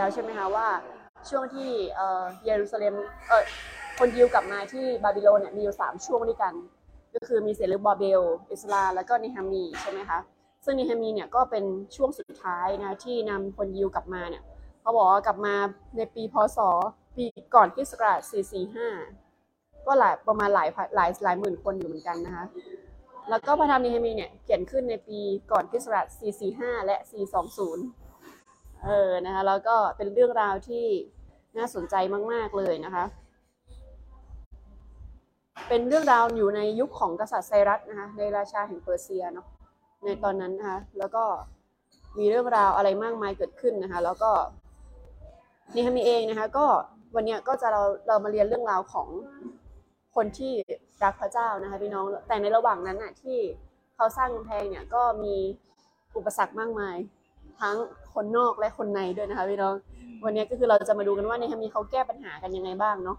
แล้วใช่ไหมคะว่าช่วงที่เยรูซาเล็มเออคนยิวกลับมาที่บาบิโลนเนี่ยมีอยู่สามช่วงด้วยกัน ก็คือมีเซรุบาเบล อิสลา แล้วก็เนฮามีใช่ไหมคะซึ่งเนฮามีเนี่ยก็เป็นช่วงสุดท้ายนะที่นำคนยิวกลับมาเนี่ยเขาบอกว่ากลับมาในปีพศปีก่อนคริสต์ศักราช445 ก็หลายประมาณหลายหลายหลายหมื่นคนอยู่เหมือนกันนะคะแล้วก็พระธรรมเนฮามีเนี่ยเขียนขึ้นในปีก่อนคริสต์ศักราช445 และ 420 เออนะคะแล้วก็เป็นเรื่องราวที่น่าสนใจมาก ๆ เลยนะคะ เป็นเรื่องราวอยู่ในยุคของกษัตริย์ไซรัสนะคะในราชาแห่งเปอร์เซียเนาะในตอนนั้นนะคะแล้วก็มีเรื่องราวอะไรมากมายเกิดขึ้นนะคะ แล้วก็เนฮามีเองนะคะ ก็วันเนี้ยก็จะเราเรามาเรียนเรื่องราวของคนที่รักพระเจ้านะคะพี่น้องแต่ในระหว่างนั้นน่ะที่เขาสร้างกำแพงเนี่ยก็มีอุปสรรคมากมาย ทั้งคนนอกและคนในด้วยนะคะพี่น้อง วันนี้ก็คือเราจะมาดูกันว่าเนฮามีเขาแก้ปัญหากันยังไงบ้างเนาะ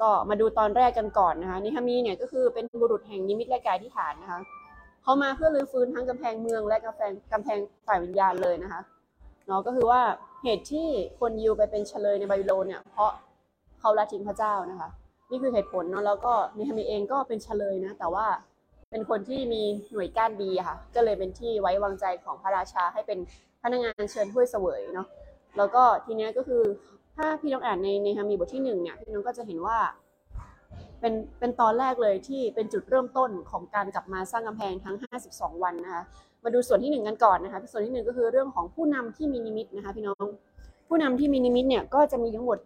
ก็มาดูตอนแรกกันก่อนนะคะเนฮามีเนี่ยก็คือเป็นบุรุษแห่งนิมิตและกายที่ฐานนะคะเขามาเพื่อรื้อฟื้นทั้งกำแพงเมืองและกำแพงกำแพงฝ่ายวิญญาณเลยนะคะเนาะก็คือว่าเหตุที่คนยิวไปเป็นเฉลยในบาบิโลนเนี่ยเพราะเขาละทิ้งพระเจ้านะคะ นี่คือเหตุผลเนาะแล้วก็เนฮามีเองก็เป็นเฉลยนะ แต่ว่า เป็นคนที่มีหน่วยก้านดีค่ะ ก็เลยเป็นที่ไว้วางใจของพระราชาให้เป็นพนักงานเชิญถ้วยเสวยเนาะแล้วก็ทีเนี้ยก็คือถ้าพี่น้องอ่านในเนฮามีบทที่หนึ่งเนี่ยพี่น้องก็จะเห็นว่าเป็นเป็นตอนแรกเลยที่เป็นจุดเริ่มต้นของการกลับมาสร้างกำแพงทั้ง 52 วันนะคะมาดูส่วนที่หนึ่งกันก่อนนะคะส่วนที่หนึ่งก็คือเรื่องของผู้นำที่มีนิมิตนะคะพี่น้องผู้นำที่มีนิมิตเนี่ยก็จะมีทั้งหมด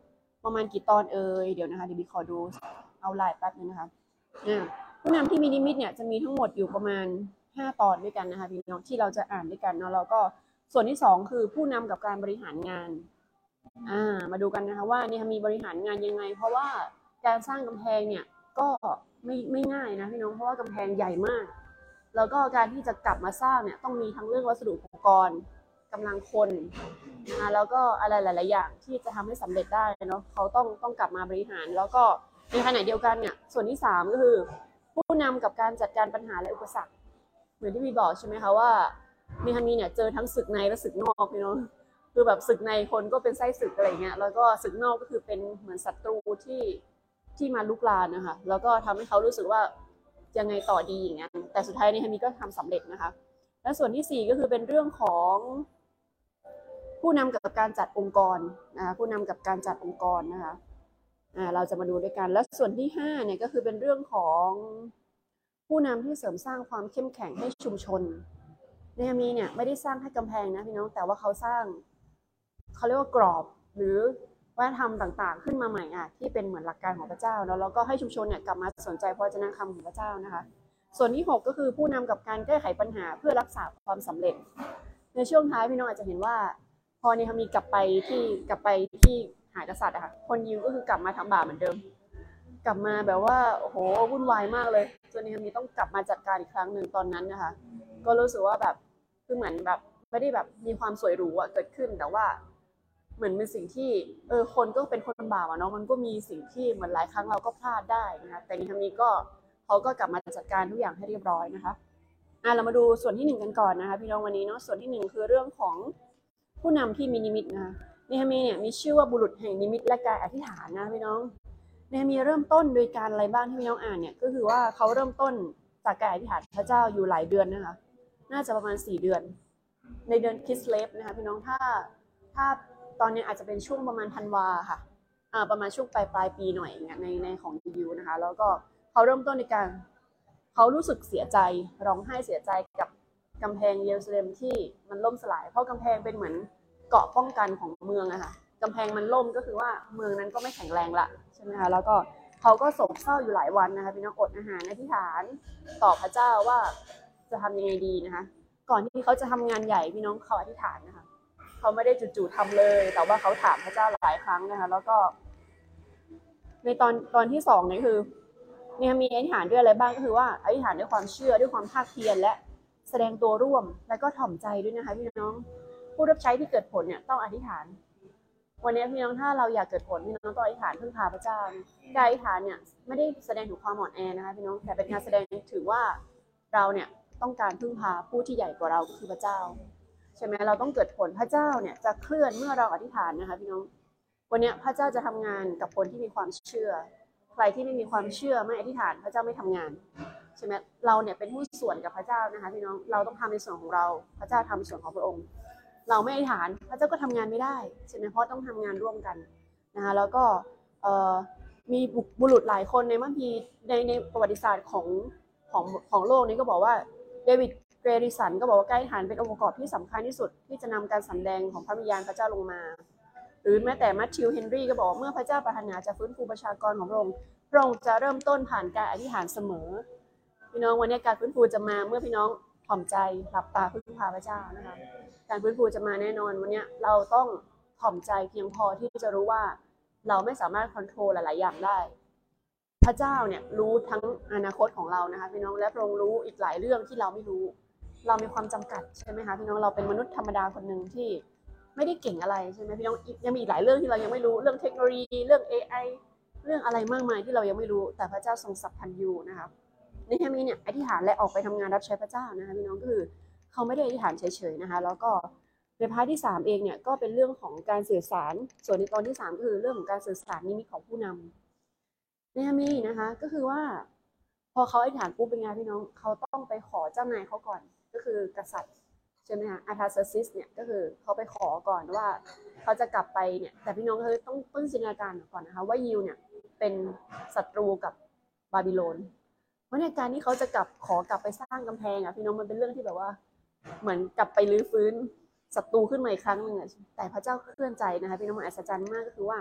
ประมาณกี่ตอนเอ่ยเดี๋ยวนะคะเดี๋ยวบีขอดูเอาลน์แป๊บนึงนะคะอ่า ผู้นำที่มีนิมิตเนี่ยจะมีทั้งหมดอยู่ประมาณ 5 ตอนด้วยกันนะคะพี่น้องที่เราจะอ่านด้วยกันเนาะแล้วก็ส่วนที่สองคือผู้นำกับการบริหารงานอ่ามาดูกันนะคะว่านี่มีบริหารงานยังไง เพราะว่าการสร้างกำแพงเนี่ยก็ไม่ไม่ง่ายนะพี่น้องเพราะว่ากำแพงใหญ่มาก แล้วก็การที่จะกลับมาสร้างเนี่ยต้องมีทั้งเรื่องวัสดุอุปกรณ์กำลังคนนะคะแล้วก็อะไรหลาย ๆ อย่างที่จะทำให้สำเร็จได้เนาะเขาต้องต้องกลับมาบริหาร แล้วก็ในขณะเดียวกันเนี่ยส่วนที่สามก็คือ ผู้นำกับการจัดการปัญหาและอุปสรรค เหมือนที่มีบอกใช่ไหมคะว่ามีฮันมีเนี่ยเจอทั้งศึกในและศึกนอกพี่น้องคือแบบศึกในคนก็เป็นไส้ศึกอะไรเงี้ยแล้วก็ศึกนอกก็คือเป็นเหมือนศัตรูที่ที่มาลุกลานนะคะแล้วก็ทำให้เขารู้สึกว่ายังไงต่อดีอย่างเงี้ยแต่สุดท้ายเนฮันมีก็ทำสำเร็จนะคะ และส่วนที่สี่ก็คือเป็นเรื่องของผู้นำกับการจัดองค์กรนะคะผู้นำกับการจัดองค์กรนะคะ อ่าเราจะมาดูด้วยกัน และส่วนที่ห้าเนี่ยก็คือเป็นเรื่องของผู้นำที่เสริมสร้างความเข้มแข็งให้ชุมชนเนฮามีเนี่ยไม่ได้สร้างให้กำแพงนะพี่น้องแต่ว่าเขาสร้างเขาเรียกว่ากรอบหรือวัฒนธรรมต่างๆ ขึ้นมาใหม่อะที่เป็นเหมือนหลักการของพระเจ้าแล้วแล้วก็ให้ชุมชนเนี่ยกลับมาสนใจพระวจนะคำของพระเจ้านะคะ ส่วนที่ 6 ก็คือผู้นำกับการแก้ไขปัญหาเพื่อรักษาความสำเร็จ ในช่วงท้ายพี่น้องอาจจะเห็นว่า พอเนฮามีกลับไปที่กลับไปที่ หากษัตริย์อะค่ะ คนยิวก็คือกลับมาทำบาปเหมือนเดิม กลับมาแบบว่าโอ้โหวุ่นวายมากเลยจนเนฮามีต้องกลับมาจัดการอีกครั้งหนึ่งตอนนั้นนะคะ ก็รู้สึกว่าแบบคือเหมือนแบบไม่ได้แบบมีความสวยหรูอะเกิดขึ้นแต่ว่าเหมือนเป็นสิ่งที่เออคนก็เป็นคนบาปอะเนาะมันก็มีสิ่งที่เหมือนหลายครั้งเราก็พลาดได้นะคะแต่เนฮามีก็เขาก็กลับมาจัดการทุกอย่างให้เรียบร้อยนะคะอะเรามาดูส่วนที่หนึ่งกันก่อนนะคะพี่น้องวันนี้เนาะส่วนที่หนึ่งคือเรื่องของผู้นำที่มีนิมิตนะคะ เนฮามีเนี่ยมีชื่อว่าบุรุษแห่งนิมิตและการอธิษฐานนะพี่น้องเนฮามีเริ่มต้นโดยการอะไรบ้างที่พี่น้องอ่านเนี่ยก็คือว่าเขาเริ่มต้นจากการอธิษฐานพระเจ้าอยู่หลายเดือนนะคะน่าจะประมาณ 4 เดือน ในเดือนคิสเลฟนะคะพี่น้องถ้าถ้าตอนนี้อาจจะเป็นช่วงประมาณธันวาค่ะอ่าประมาณช่วงปลายปลายปีหน่อยอย่างเงี้ยในในของยูนะคะ แล้วก็เขาเริ่มต้นในการเขารู้สึกเสียใจร้องไห้เสียใจกับกำแพงเยรูซาเล็มที่มันล่มสลาย เพราะกำแพงเป็นเหมือน เกาะป้องกันของเมืองอะค่ะกำแพงมันล่มก็คือว่าเมืองนั้นก็ไม่แข็งแรงละใช่ไหมคะแล้วก็เขาก็โศกเศร้าอยู่หลายวันนะคะพี่น้องอดอาหารอธิษฐานต่อพระเจ้าว่าจะทำยังไงดีนะคะ ก่อนที่เขาจะทำงานใหญ่พี่น้องเขาอธิษฐานนะคะเขาไม่ได้จู่ๆทำเลย แต่ว่าเขาถามพระเจ้าหลายครั้งนะคะ แล้วก็ ในตอนตอนที่สองนี่คือเนี่ยมีอธิษฐานด้วยอะไรบ้างก็คือว่าอธิษฐานด้วยความเชื่อด้วยความภาคเพียรและแสดงตัวร่วมแล้วก็ถ่อมใจด้วยนะคะพี่น้อง ผู้รับใช้ที่เกิดผลเนี่ยต้องอธิษฐาน วันนี้พี่น้องถ้าเราอยากเกิดผลพี่น้องต้องอธิษฐานพึ่งพาพระเจ้าการอธิษฐานเนี่ยไม่ได้แสดงถึงความอ่อนแอนะคะพี่น้องแต่เป็นการแสดงถึงว่าเราเนี่ยต้องการพึ่งพาผู้ที่ใหญ่กว่าเราคือพระเจ้าใช่ไหมเราต้องเกิดผลพระเจ้าเนี่ยจะเคลื่อนเมื่อเราอธิษฐานนะคะพี่น้องวันนี้พระเจ้าจะทำงานกับคนที่มีความเชื่อ ใครที่ไม่มีความเชื่อไม่อธิษฐานพระเจ้าไม่ทำงานใช่ไหมเราเนี่ยเป็นผู้ส่วนกับพระเจ้านะคะพี่น้องเราต้องทำในส่วนของเรา พระเจ้าทำในส่วนของพระองค์ เราไม่อธิษฐานพระเจ้าก็ทำงานไม่ได้ใช่ไหมเพราะต้องทำงานร่วมกันนะคะแล้วก็มีบุรุษหลายคนในมัมพีในในประวัติศาสตร์ของของของโลกนี้ก็บอกว่าเดวิดเกรดิสันก็บอกว่าการอธิษฐานเป็นองค์ประกอบที่สำคัญที่สุดที่จะนำการสำแดงของพระวิญญาณพระเจ้าลงมา หรือแม้แต่มัทธิวเฮนรี่ก็บอกเมื่อพระเจ้าปรารถนาจะฟื้นฟูประชากรของพระองค์พระองค์จะเริ่มต้นผ่านการอธิษฐานเสมอ พี่น้องวันนี้การฟื้นฟูจะมาเมื่อพี่น้องถ่อมใจหลับตาพึ่งพาพระเจ้านะคะ การฟื้นฟูจะมาแน่นอนวันนี้เราต้องถ่อมใจเพียงพอที่จะรู้ว่าเราไม่สามารถควบคุมหลาย ๆ อย่างได้ พระเจ้าเนี่ยรู้ทั้งอนาคตของเรานะคะพี่น้องและพระองค์รู้อีกหลายเรื่องที่เราไม่รู้ เรามีความจำกัดใช่ไหมคะพี่น้องเราเป็นมนุษย์ธรรมดาคนหนึ่งที่ไม่ได้เก่งอะไรใช่ไหมพี่น้องยังมีอีกหลายเรื่องที่เรายังไม่รู้เรื่องเทคโนโลยีเรื่อง AI เรื่องอะไรมากมายที่เรายังไม่รู้ แต่พระเจ้าทรงสัพพันยูนะคะในแค่นี้เนี่ยอธิษฐานและออกไปทำงานรับใช้พระเจ้านะคะพี่น้องก็คือ เขาไม่ได้อธิษฐานเฉยๆนะคะ แล้วก็ใน part ที่ 3 เองเนี่ยก็เป็นเรื่องของการสื่อสาร ส่วนในตอนที่ 3 ก็คือเรื่องของการสื่อสารนิมิตของผู้นำเนหะมีย์นะคะ ก็คือว่า พอเขาอธิษฐานปุ๊บเป็นไงพี่น้องเขาต้องไปขอเจ้านายเขาก่อน ก็คือกษัตริย์ใช่ไหมคะอารทาเซอร์ซีสเนี่ยก็คือเขาไปขอก่อนว่าเขาจะกลับไปเนี่ยแต่พี่น้องก็ต้องต้องจินตนาการก่อนนะคะว่ายิวเนี่ยเป็นศัตรูกับบาบิโลนเพราะในการที่เขาจะกลับขอกลับไปสร้างกำแพงอะพี่น้องมันเป็นเรื่องที่แบบว่า เหมือนกลับไปรื้อฟื้นศัตรูขึ้นมาอีกครั้งหนึ่งอะแต่พระเจ้าเคลื่อนใจนะคะพี่น้องมันอัศจรรย์มากก็คือว่า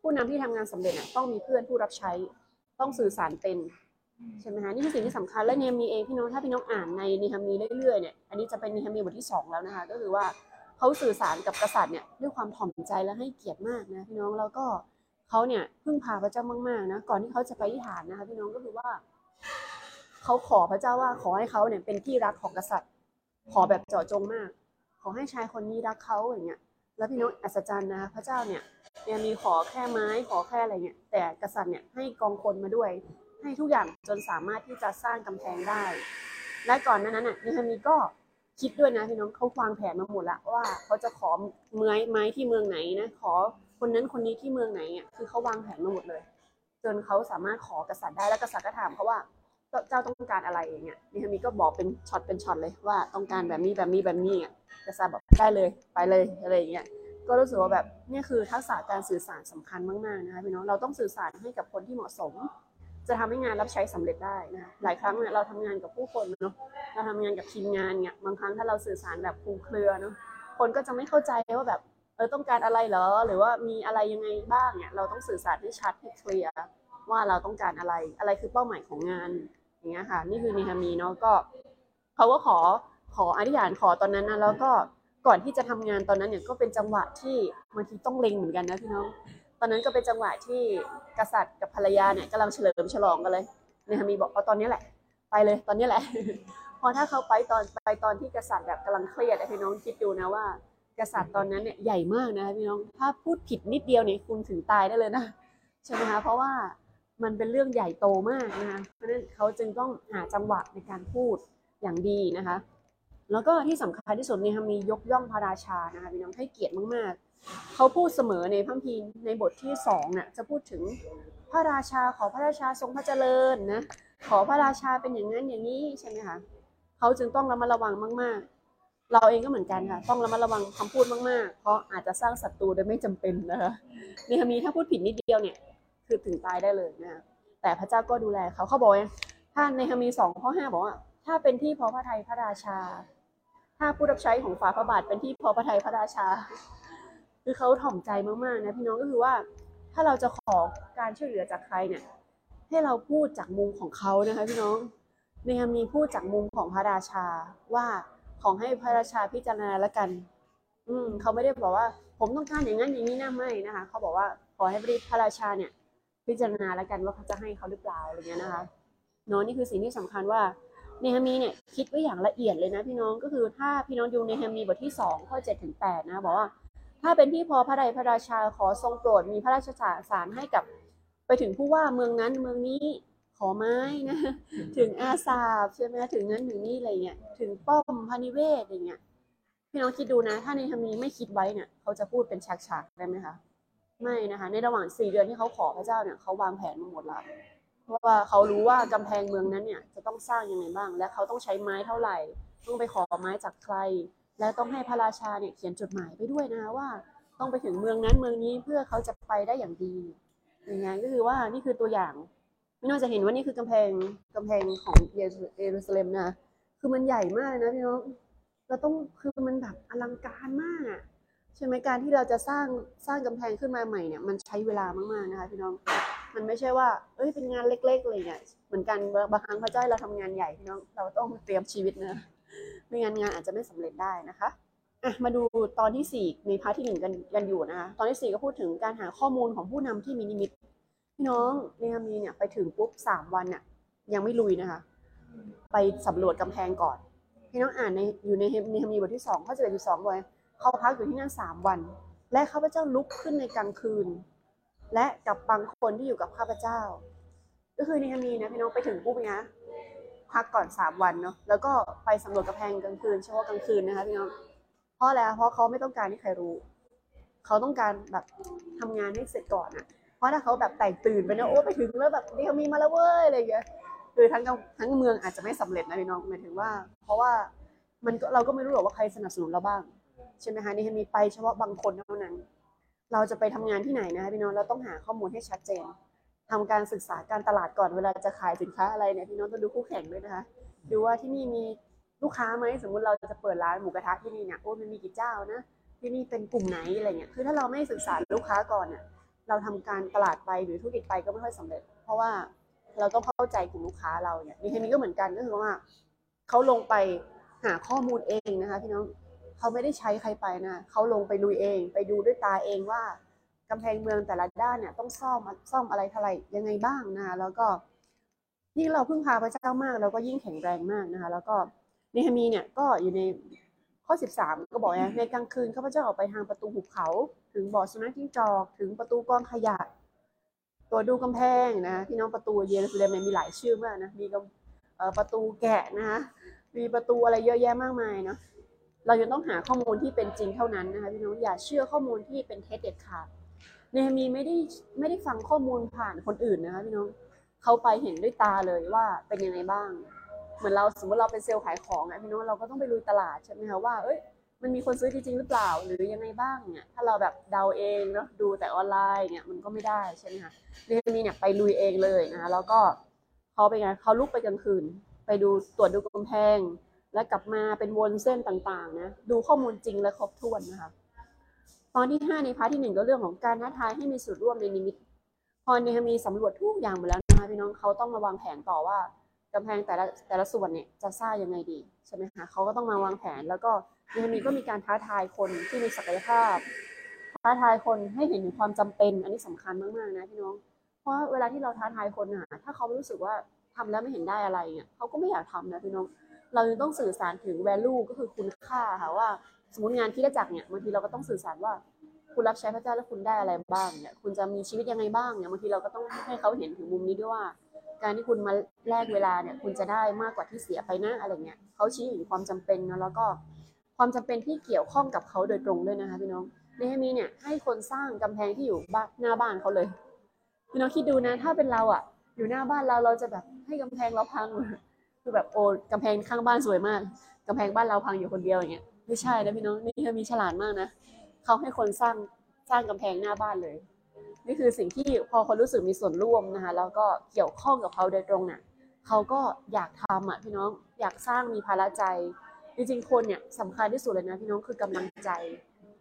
ผู้นำที่ทำงานสำเร็จอะต้องมีเพื่อนผู้รับใช้ต้องสื่อสารเป็นใช่ไหมคะนี่คือสิ่งที่สำคัญและเนฮามีเองพี่น้องถ้าพี่น้องอ่านในเนฮามีเรื่อยๆเนี่ยอันนี้จะเป็นเนฮามีบทที่สองแล้วนะคะ ก็คือว่าเขาสื่อสารกับกษัตริย์เนี่ยด้วยความถ่อมใจและให้เกียรติมากนะพี่น้องแล้วก็เขาเนี่ยพึ่งพาพระเจ้ามากๆนะก่อนที่เขาจะไปที่ฐานนะคะพี่น้องก็คือว่าเขาขอพระเจ้าว่าขอให้เขาเนี่ยเป็นที่รักของกษัตริย์ ขอแบบเจาะจงมาก ขอให้ชายคนนี้รักเขาอย่างเงี้ย แล้วพี่น้องอัศจรรย์นะพระเจ้าเนี่ยเนี่ยมีขอแค่ไม้ขอแค่อะไรเงี้ย แต่กษัตริย์เนี่ยให้กองคนมาด้วย ให้ทุกอย่างจนสามารถที่จะสร้างกำแพงได้ และก่อนนั้นน่ะเนฮามีก็คิดด้วยนะพี่น้องเขาวางแผนมาหมดล้วว่าเขาจะขอไม้ไม้ที่เมืองไหนนะขอคนนั้นคนนี้ที่เมืองไหนอะคือเขาวางแผนมาหมดเลย จนเขาสามารถขอกษัตริย์ได้แล้วกษัตริย์ก็ถามเขาว่า เจ้าต้องการอะไรอย่างเงี้ยเนฮามีก็บอกเป็นช็อตเป็นช็อตเลยว่าต้องการแบบนี้แบบนี้แบบนี้อะกษัตริย์บอกได้เลยไปเลยอะไรอย่างเงี้ยก็รู้สึกว่าแบบนี่คือทักษะการสื่อสารสำคัญมากๆนะคะพี่น้องเราต้องสื่อสารให้กับคนที่เหมาะสม จะทำให้งานรับใช้สำเร็จได้นะหลายครั้งเนี่ยเราทำงานกับผู้คนเนาะเราทำงานกับทีมงานเนี่ยบางครั้งถ้าเราสื่อสารแบบคลุมเครือเนาะคนก็จะไม่เข้าใจว่าแบบเออต้องการอะไรเหรอหรือว่ามีอะไรยังไงบ้างเนี่ยเราต้องสื่อสารให้ชัดให้เคลียร์ว่าเราต้องการอะไรอะไรคือเป้าหมายของงาน อย่างเงี้ยค่ะนี่คือเนฮามีเนาะก็เขาก็ขอขออธิษฐานขอตอนนั้นนะแล้วก็ก่อนที่จะทำงานตอนนั้นเนี่ยก็เป็นจังหวะที่บางทีต้องเล็งเหมือนกันนะพี่น้อง ตอนนั้นก็เป็นจังหวะที่กษัตริย์กับภรรยาเนี่ยกำลังเฉลิมฉลองกันเลยเนฮามีบอกเอาตอนนี้แหละ ไปเลยตอนนี้แหละพอถ้าเขาไปตอนไปตอนที่กษัตริย์แบบกำลังเครียดพี่น้องคิดดูนะว่า กษัตริย์ตอนนั้นเนี่ยใหญ่มากนะพี่น้องถ้าพูดผิดนิดเดียวเนี่ยคุณถึงตายได้เลยนะใช่ไหมคะเพราะว่า มันเป็นเรื่องใหญ่โตมากนะคะเพราะฉะนั้นเขาจึงต้องหาจังหวะในการพูดอย่างดีนะคะ แล้วก็ที่สำคัญที่สุดเนี่ยมียกย่องพระราชานะคะพี่น้องให้เกียรติมากๆ เขาพูดเสมอในพัมภีในบทที่สองน่ะจะพูดถึงพระราชาขอพระราชาทรงพระเจริญนะขอพระราชาเป็นอย่างนั้นอย่างนี้ใช่ไหมคะเขาจึงต้องระมัดระวังมาก ๆ เราเองก็เหมือนกันค่ะ ต้องระมัดระวังคำพูดมากๆ เพราะอาจจะสร้างศัตรูโดยไม่จำเป็นนะคะในคำนี้ถ้าพูดผิดนิดเดียวเนี่ย คือถึงตายได้เลยนะแต่พระเจ้าก็ดูแลเขาเขาบอกว่าถ้าในคำมีสองข้อห้าบอกว่า ถ้าเป็นที่พอพระทัยพระราชา ถ้าผู้รับใช้ของฝ่าพระบาทเป็นที่พอพระทัยพระราชา คือเขาถ่อมใจมากๆนะพี่น้องก็คือว่า ถ้าเราจะขอการช่วยเหลือจากใครเนี่ย ให้เราพูดจากมุมของเขานะคะพี่น้องในคำมีพูดจากมุมของพระราชาว่าของให้พระราชาพิจารณาแล้วกัน อืมเขาไม่ได้บอกว่า ผมต้องการอย่างนั้นอย่างนี้นะไม่นะคะเขาบอกว่าขอให้พระราชาเนี่ย พิจารณาแล้วกันว่าเขาจะให้เขาหรือเปล่าอะไรเงี้ยนะคะเนาะนี่คือสิ่งที่สำคัญว่าเนฮามีเนี่ยคิดไว้อย่างละเอียดเลยนะพี่น้องก็คือถ้าพี่น้องดูเนฮามีบทที่2ข้อ7ถึง8นะบอกว่า ถ้าเป็นที่พอพระใดพระราชาขอทรงโปรดมีพระราชสารให้กับ ไปถึงผู้ว่าเมืองนั้นเมืองนี้ขอไม้นะ ถึงอาสาบใช่ไหมถึงนั้นถึงนี่อะไรเงี้ยถึงป้อมพานิเวศอะไรเงี้ยพี่น้องคิดดูนะ ถ้าเนฮามีไม่คิดไว้เนี่ยเขาจะพูดเป็นฉากๆได้ไหมคะ ไม่นะคะ ในระหว่างสี่เดือนที่เขาขอพระเจ้าเนี่ยเขาวางแผนมาหมดแล้วเพราะว่าเขารู้ว่ากำแพงเมืองนั้นเนี่ยจะต้องสร้างยังไงบ้าง และเขาต้องใช้ไม้เท่าไหร่ ต้องไปขอไม้จากใคร และต้องให้พระราชาเนี่ยเขียนจดหมายไปด้วยนะคะว่า ต้องไปถึงเมืองนั้นเมืองนี้เพื่อเขาจะไปได้อย่างดีอย่างนั้นก็คือว่านี่คือตัวอย่างพี่น้องจะเห็นว่านี่คือกำแพงกำแพงของเยรูซาเล็มนะ คือมันใหญ่มากนะพี่น้องเราต้องคือมันแบบอลังการมากอะ ใช่ไหมการที่เราจะสร้างสร้างกำแพงขึ้นมาใหม่เนี่ยมันใช้เวลามากๆนะคะพี่น้อง มันไม่ใช่ว่า เอ้ยเป็นงานเล็กๆอะไรเงี้ยเหมือนกันบางครั้งพระเจ้าให้เราทำงานใหญ่พี่น้องเราต้องเตรียมชีวิตนะไม่งั้นงานอาจจะไม่สำเร็จได้นะคะอะมาดูตอนที่สี่ใน part ที่หนึ่งกันกันอยู่นะคะตอนที่สี่ก็พูดถึงการหาข้อมูลของผู้นำที่มีนิมิตพี่น้องเนหะมีย์เนี่ยไปถึงปุ๊บสามวันน่ะยังไม่ลุยนะคะ ไปสำรวจกำแพงก่อน พี่น้องอ่านในอยู่ในเนหะมีย์บทที่สองข้อสิบเอ็ดสิบสองเลย เขาพักอยู่ที่นั่นสามวัน และข้าพเจ้าลุกขึ้นในกลางคืน และกับบางคนที่อยู่กับข้าพเจ้า ก็คือเนหะมีย์นะพี่น้องไปถึงปุ๊บนะพักก่อนสามวันเนาะแล้วก็ไปสำรวจกำแพงกลางคืนเฉพาะกลางคืนนะคะพี่น้องเพราะอะไรเพราะเขาไม่ต้องการให้ใครรู้ เขาต้องการแบบทำงานให้เสร็จก่อนอะเพราะถ้าเขาแบบแตกตื่นไปนะโอ้ไปถึงแล้วแบบนี่เขามีมาแล้วเว้ยอะไรอย่างเงี้ยคือทั้งทั้งเมืองอาจจะไม่สำเร็จนะพี่น้องหมายถึงว่า เพราะว่ามันเราก็ไม่รู้หรอกว่าใครสนับสนุนเราบ้าง ใช่ไหมคะนี่มีไปเฉพาะบางคนเท่านั้น เราจะไปทำงานที่ไหนนะคะพี่น้องเราต้องหาข้อมูลให้ชัดเจนทำการศึกษาการตลาดก่อนเวลาจะขายสินค้าอะไรเนี่ยพี่น้องต้องดูคู่แข่งด้วยนะคะดูว่าที่นี่มีลูกค้าไหมสมมติเราจะเปิดร้านหมูกระทะที่นี่เนี่ยโอ้มันมีกี่เจ้านะที่นี่เป็นกลุ่มไหนอะไรเงี้ยคือถ้าเราไม่ศึกษาลูกค้าก่อนเนี่ยเราทำการตลาดไปหรือธุรกิจไปก็ไม่ค่อยสำเร็จ เพราะว่าเราต้องเข้าใจกลุ่มลูกค้าเราเนี่ยนี่เทนี้ก็เหมือนกันก็คือว่าเขาลงไปหาข้อมูลเองนะคะพี่น้อง เขาไม่ได้ใช้ใครไปนะเขาลงไปลุยเอง ไปดูด้วยตาเองว่ากำแพงเมืองแต่ละด้านเนี่ยต้องซ่อมซ่อมอะไรเท่าไรยังไงบ้างนะแล้วก็ยิ่งเราพึ่งพาพระเจ้ามากเราก็ยิ่งแข็งแรงมากนะคะแล้วก็เนฮามีเนี่ยก็อยู่ในข้อ 13 ก็บอกนะในกลางคืนข้าพเจ้าออกไปทางประตูหุบเขา ถึงบ่อสุนัขจิ้งจอก ถึงประตูกองขยะตัวดูกำแพงนะพี่น้องประตูเยรูซาเล็มมีหลายชื่อมากนะมีประตูแกะนะคะมีประตูอะไรเยอะแยะมากมายเนาะ เราจะต้องหาข้อมูลที่เป็นจริงเท่านั้นนะคะพี่น้องอย่าเชื่อข้อมูลที่เป็นเท็จเด็ดขาดเนฮามีไม่ได้ไม่ได้ฟังข้อมูลผ่านคนอื่นนะคะพี่น้องเขาไปเห็นด้วยตาเลยว่าเป็นยังไงบ้าง เหมือนเราสมมติเราเป็นเซลล์ขายของอะพี่น้องเราก็ต้องไปลุยตลาดใช่ไหมคะว่าเอ้ยมันมีคนซื้อจริงหรือเปล่าหรือยังไงบ้างเนี่ยถ้าเราแบบเดาเองเนาะดูแต่ออนไลน์เนี่ยมันก็ไม่ได้ใช่ไหมคะเรื่องนี้เนี่ยไปลุยเองเลยนะคะแล้วก็เขาไปไงเขาลุกไปกลางคืน ไปดูตรวจดูกำแพง แล้วกลับมาเป็นวนเส้นต่างๆนะดูข้อมูลจริงและครบถ้วนนะคะตอนที่ 5 ในพาร์ทที่ 1 ก็เรื่องของการท้าทายให้มีส่วนร่วมในนิมิตพอเนฮามีสำรวจทุกอย่างไปแล้วนะคะพี่น้องเขาต้องมาวางแผนต่อว่ากำแพงแต่ละแต่ละส่วนเนี่ยจะสร้างยังไงดีใช่ไหมคะเขาก็ต้องมาวางแผน แล้วก็ยังมีก็มีการท้าทายคนที่มีศักยภาพ ท้าทายคนให้เห็นถึงความจำเป็น อันนี้สำคัญมากๆนะพี่น้อง เพราะเวลาที่เราท้าทายคนอะถ้าเขารู้สึกว่าทำแล้วไม่เห็นได้อะไรเนี่ยเขาก็ไม่อยากทำนะพี่น้อง เรายังต้องสื่อสารถึง value ก็คือคุณค่าค่ะว่า สมมติงานที่ได้จักเนี่ยบางทีเราก็ต้องสื่อสารว่า คุณรับใช้พระเจ้าแล้วคุณได้อะไรบ้างเนี่ยคุณจะมีชีวิตยังไงบ้างเนี่ยบางทีเราก็ต้องให้เขาเห็นถึงมุมนี้ด้วยว่า การที่คุณมาแลกเวลาเนี่ยคุณจะได้มากกว่าที่เสียไปนะอะไรเงี้ยเขาชี้ถึงความจำเป็นนะแล้วก็ความจำเป็นที่เกี่ยวข้องกับเขาโดยตรงด้วยนะคะพี่น้องเนฮมีเนี่ยให้คนสร้างกำแพงที่อยู่บ้านหน้าบ้านเขาเลยพี่น้องคิดดูนะถ้าเป็นเราอะ อยู่หน้าบ้านเราเราจะแบบให้กำแพงเราพัง คือแบบโอ้กำแพงข้างบ้านสวยมากกำแพงบ้านเราพังอยู่คนเดียวอย่างเงี้ยไม่ใช่นะพี่น้องนี่เขามีฉลาดมากนะเขาให้คนสร้างสร้างกำแพงหน้าบ้านเลย นี่คือสิ่งที่พอคนรู้สึกมีส่วนร่วมนะคะแล้วก็เกี่ยวข้องกับเขาโดยตรงเนี่ยเขาก็อยากทำอะพี่น้องอยากสร้างมีภาระใจ จริงๆคนเนี่ยสำคัญที่สุดเลยนะพี่น้องคือกำลังใจ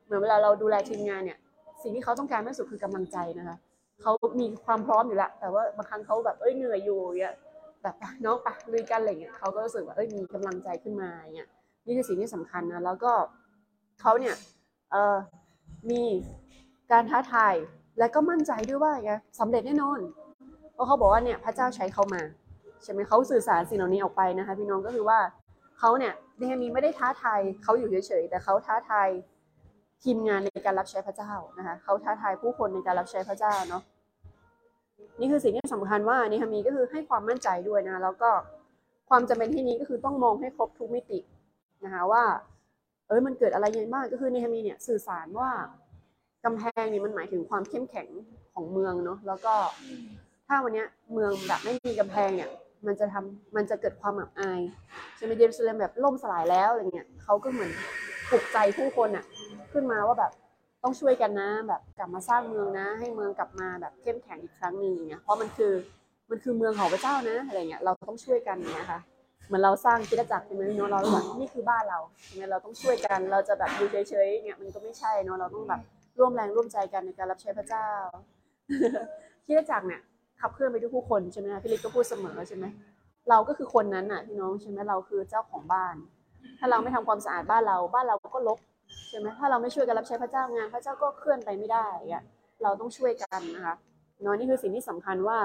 เหมือนเวลาเราดูแลทีมงานเนี่ยสิ่งที่เขาต้องการมากสุดคือกำลังใจนะคะเขามีความพร้อมอยู่แล้วแต่ว่าบางครั้งเขาแบบเอ้ยเหนื่อยอยู่เนี่ย แบบน้องปะลุยกันอะไรเงี้ยเขาก็รู้สึกว่าเอ้ยมีกำลังใจขึ้นมาเนี่ยนี่คือสิ่งที่สำคัญนะแล้วก็เขาเนี่ยเออมีการท้าทายและก็มั่นใจด้วยว่าไงสำเร็จแน่นอนเพราะเขาบอกว่าเนี่ยพระเจ้าใช้เขามาใช่ไหมเขาสื่อสารสิ่งเหล่านี้ออกไปนะคะพี่น้องก็คือว่าเขาเนี่ยเนฮามีไม่ได้ท้าทายเขาอยู่เฉยๆแต่เขาท้าทายทีมงานในการรับใช้พระเจ้านะคะเขาท้าทายผู้คนในการรับใช้พระเจ้าเนาะ นี่คือสิ่งที่สำคัญว่าเนฮามีก็คือให้ความมั่นใจด้วยนะ แล้วก็ความจำเป็นที่นี้ก็คือต้องมองให้ครบทุกมิตินะคะว่า เอ้ยมันเกิดอะไรยังไงบ้างก็คือเนฮามีเนี่ยสื่อสารว่ากำแพงเนี่ยมันหมายถึงความเข้มแข็งของเมืองเนาะแล้วก็ถ้าวันเนี้ยเมืองแบบไม่มีกำแพงเนี่ยมันจะทำมันจะเกิดความอับอายใช่ไหมเยรูซาเล็มแบบล่มสลายแล้วอะไรเงี้ยเขาก็เหมือนปลุกใจผู้คนอะขึ้นมาว่าแบบ ต้องช่วยกันนะ แบบกลับมาสร้างเมืองนะ ให้เมืองกลับมาแบบเข้มแข็งอีกครั้งหนึ่งอย่างเงี้ยเพราะมันคือมันคือเมืองของพระเจ้านะอะไรเงี้ยเราต้องช่วยกันอย่างเงี้ยค่ะเหมือนเราสร้างคริดจักรใช่ไหมพี่เนาะเราแบบนี่คือบ้านเราใช่ไหมเราต้องช่วยกันเราจะแบบอยู่เฉยๆเนี่ยมันก็ไม่ใช่เนาะเราต้องแบบร่วมแรงร่วมใจกันในการรับใช้พระเจ้าคริดจักรเนี่ยขับเคลื่อนไปด้วยผู้คนใช่ไหมพี่ลิกก็พูดเสมอใช่ไหมเราก็คือคนนั้นน่ะพี่น้องใช่ไหมเราคือเจ้าของบ้าน ถ้าเราไม่ทำความสะอาดบ้านเรา บ้านเราก็รก ใช่ไหมถ้าเราไม่ช่วยกันรับใช้พระเจ้างาน พระเจ้าก็เคลื่อนไปไม่ได้อะเราต้องช่วยกันนะคะเนาะนี่คือสิ่งที่สำคัญว่า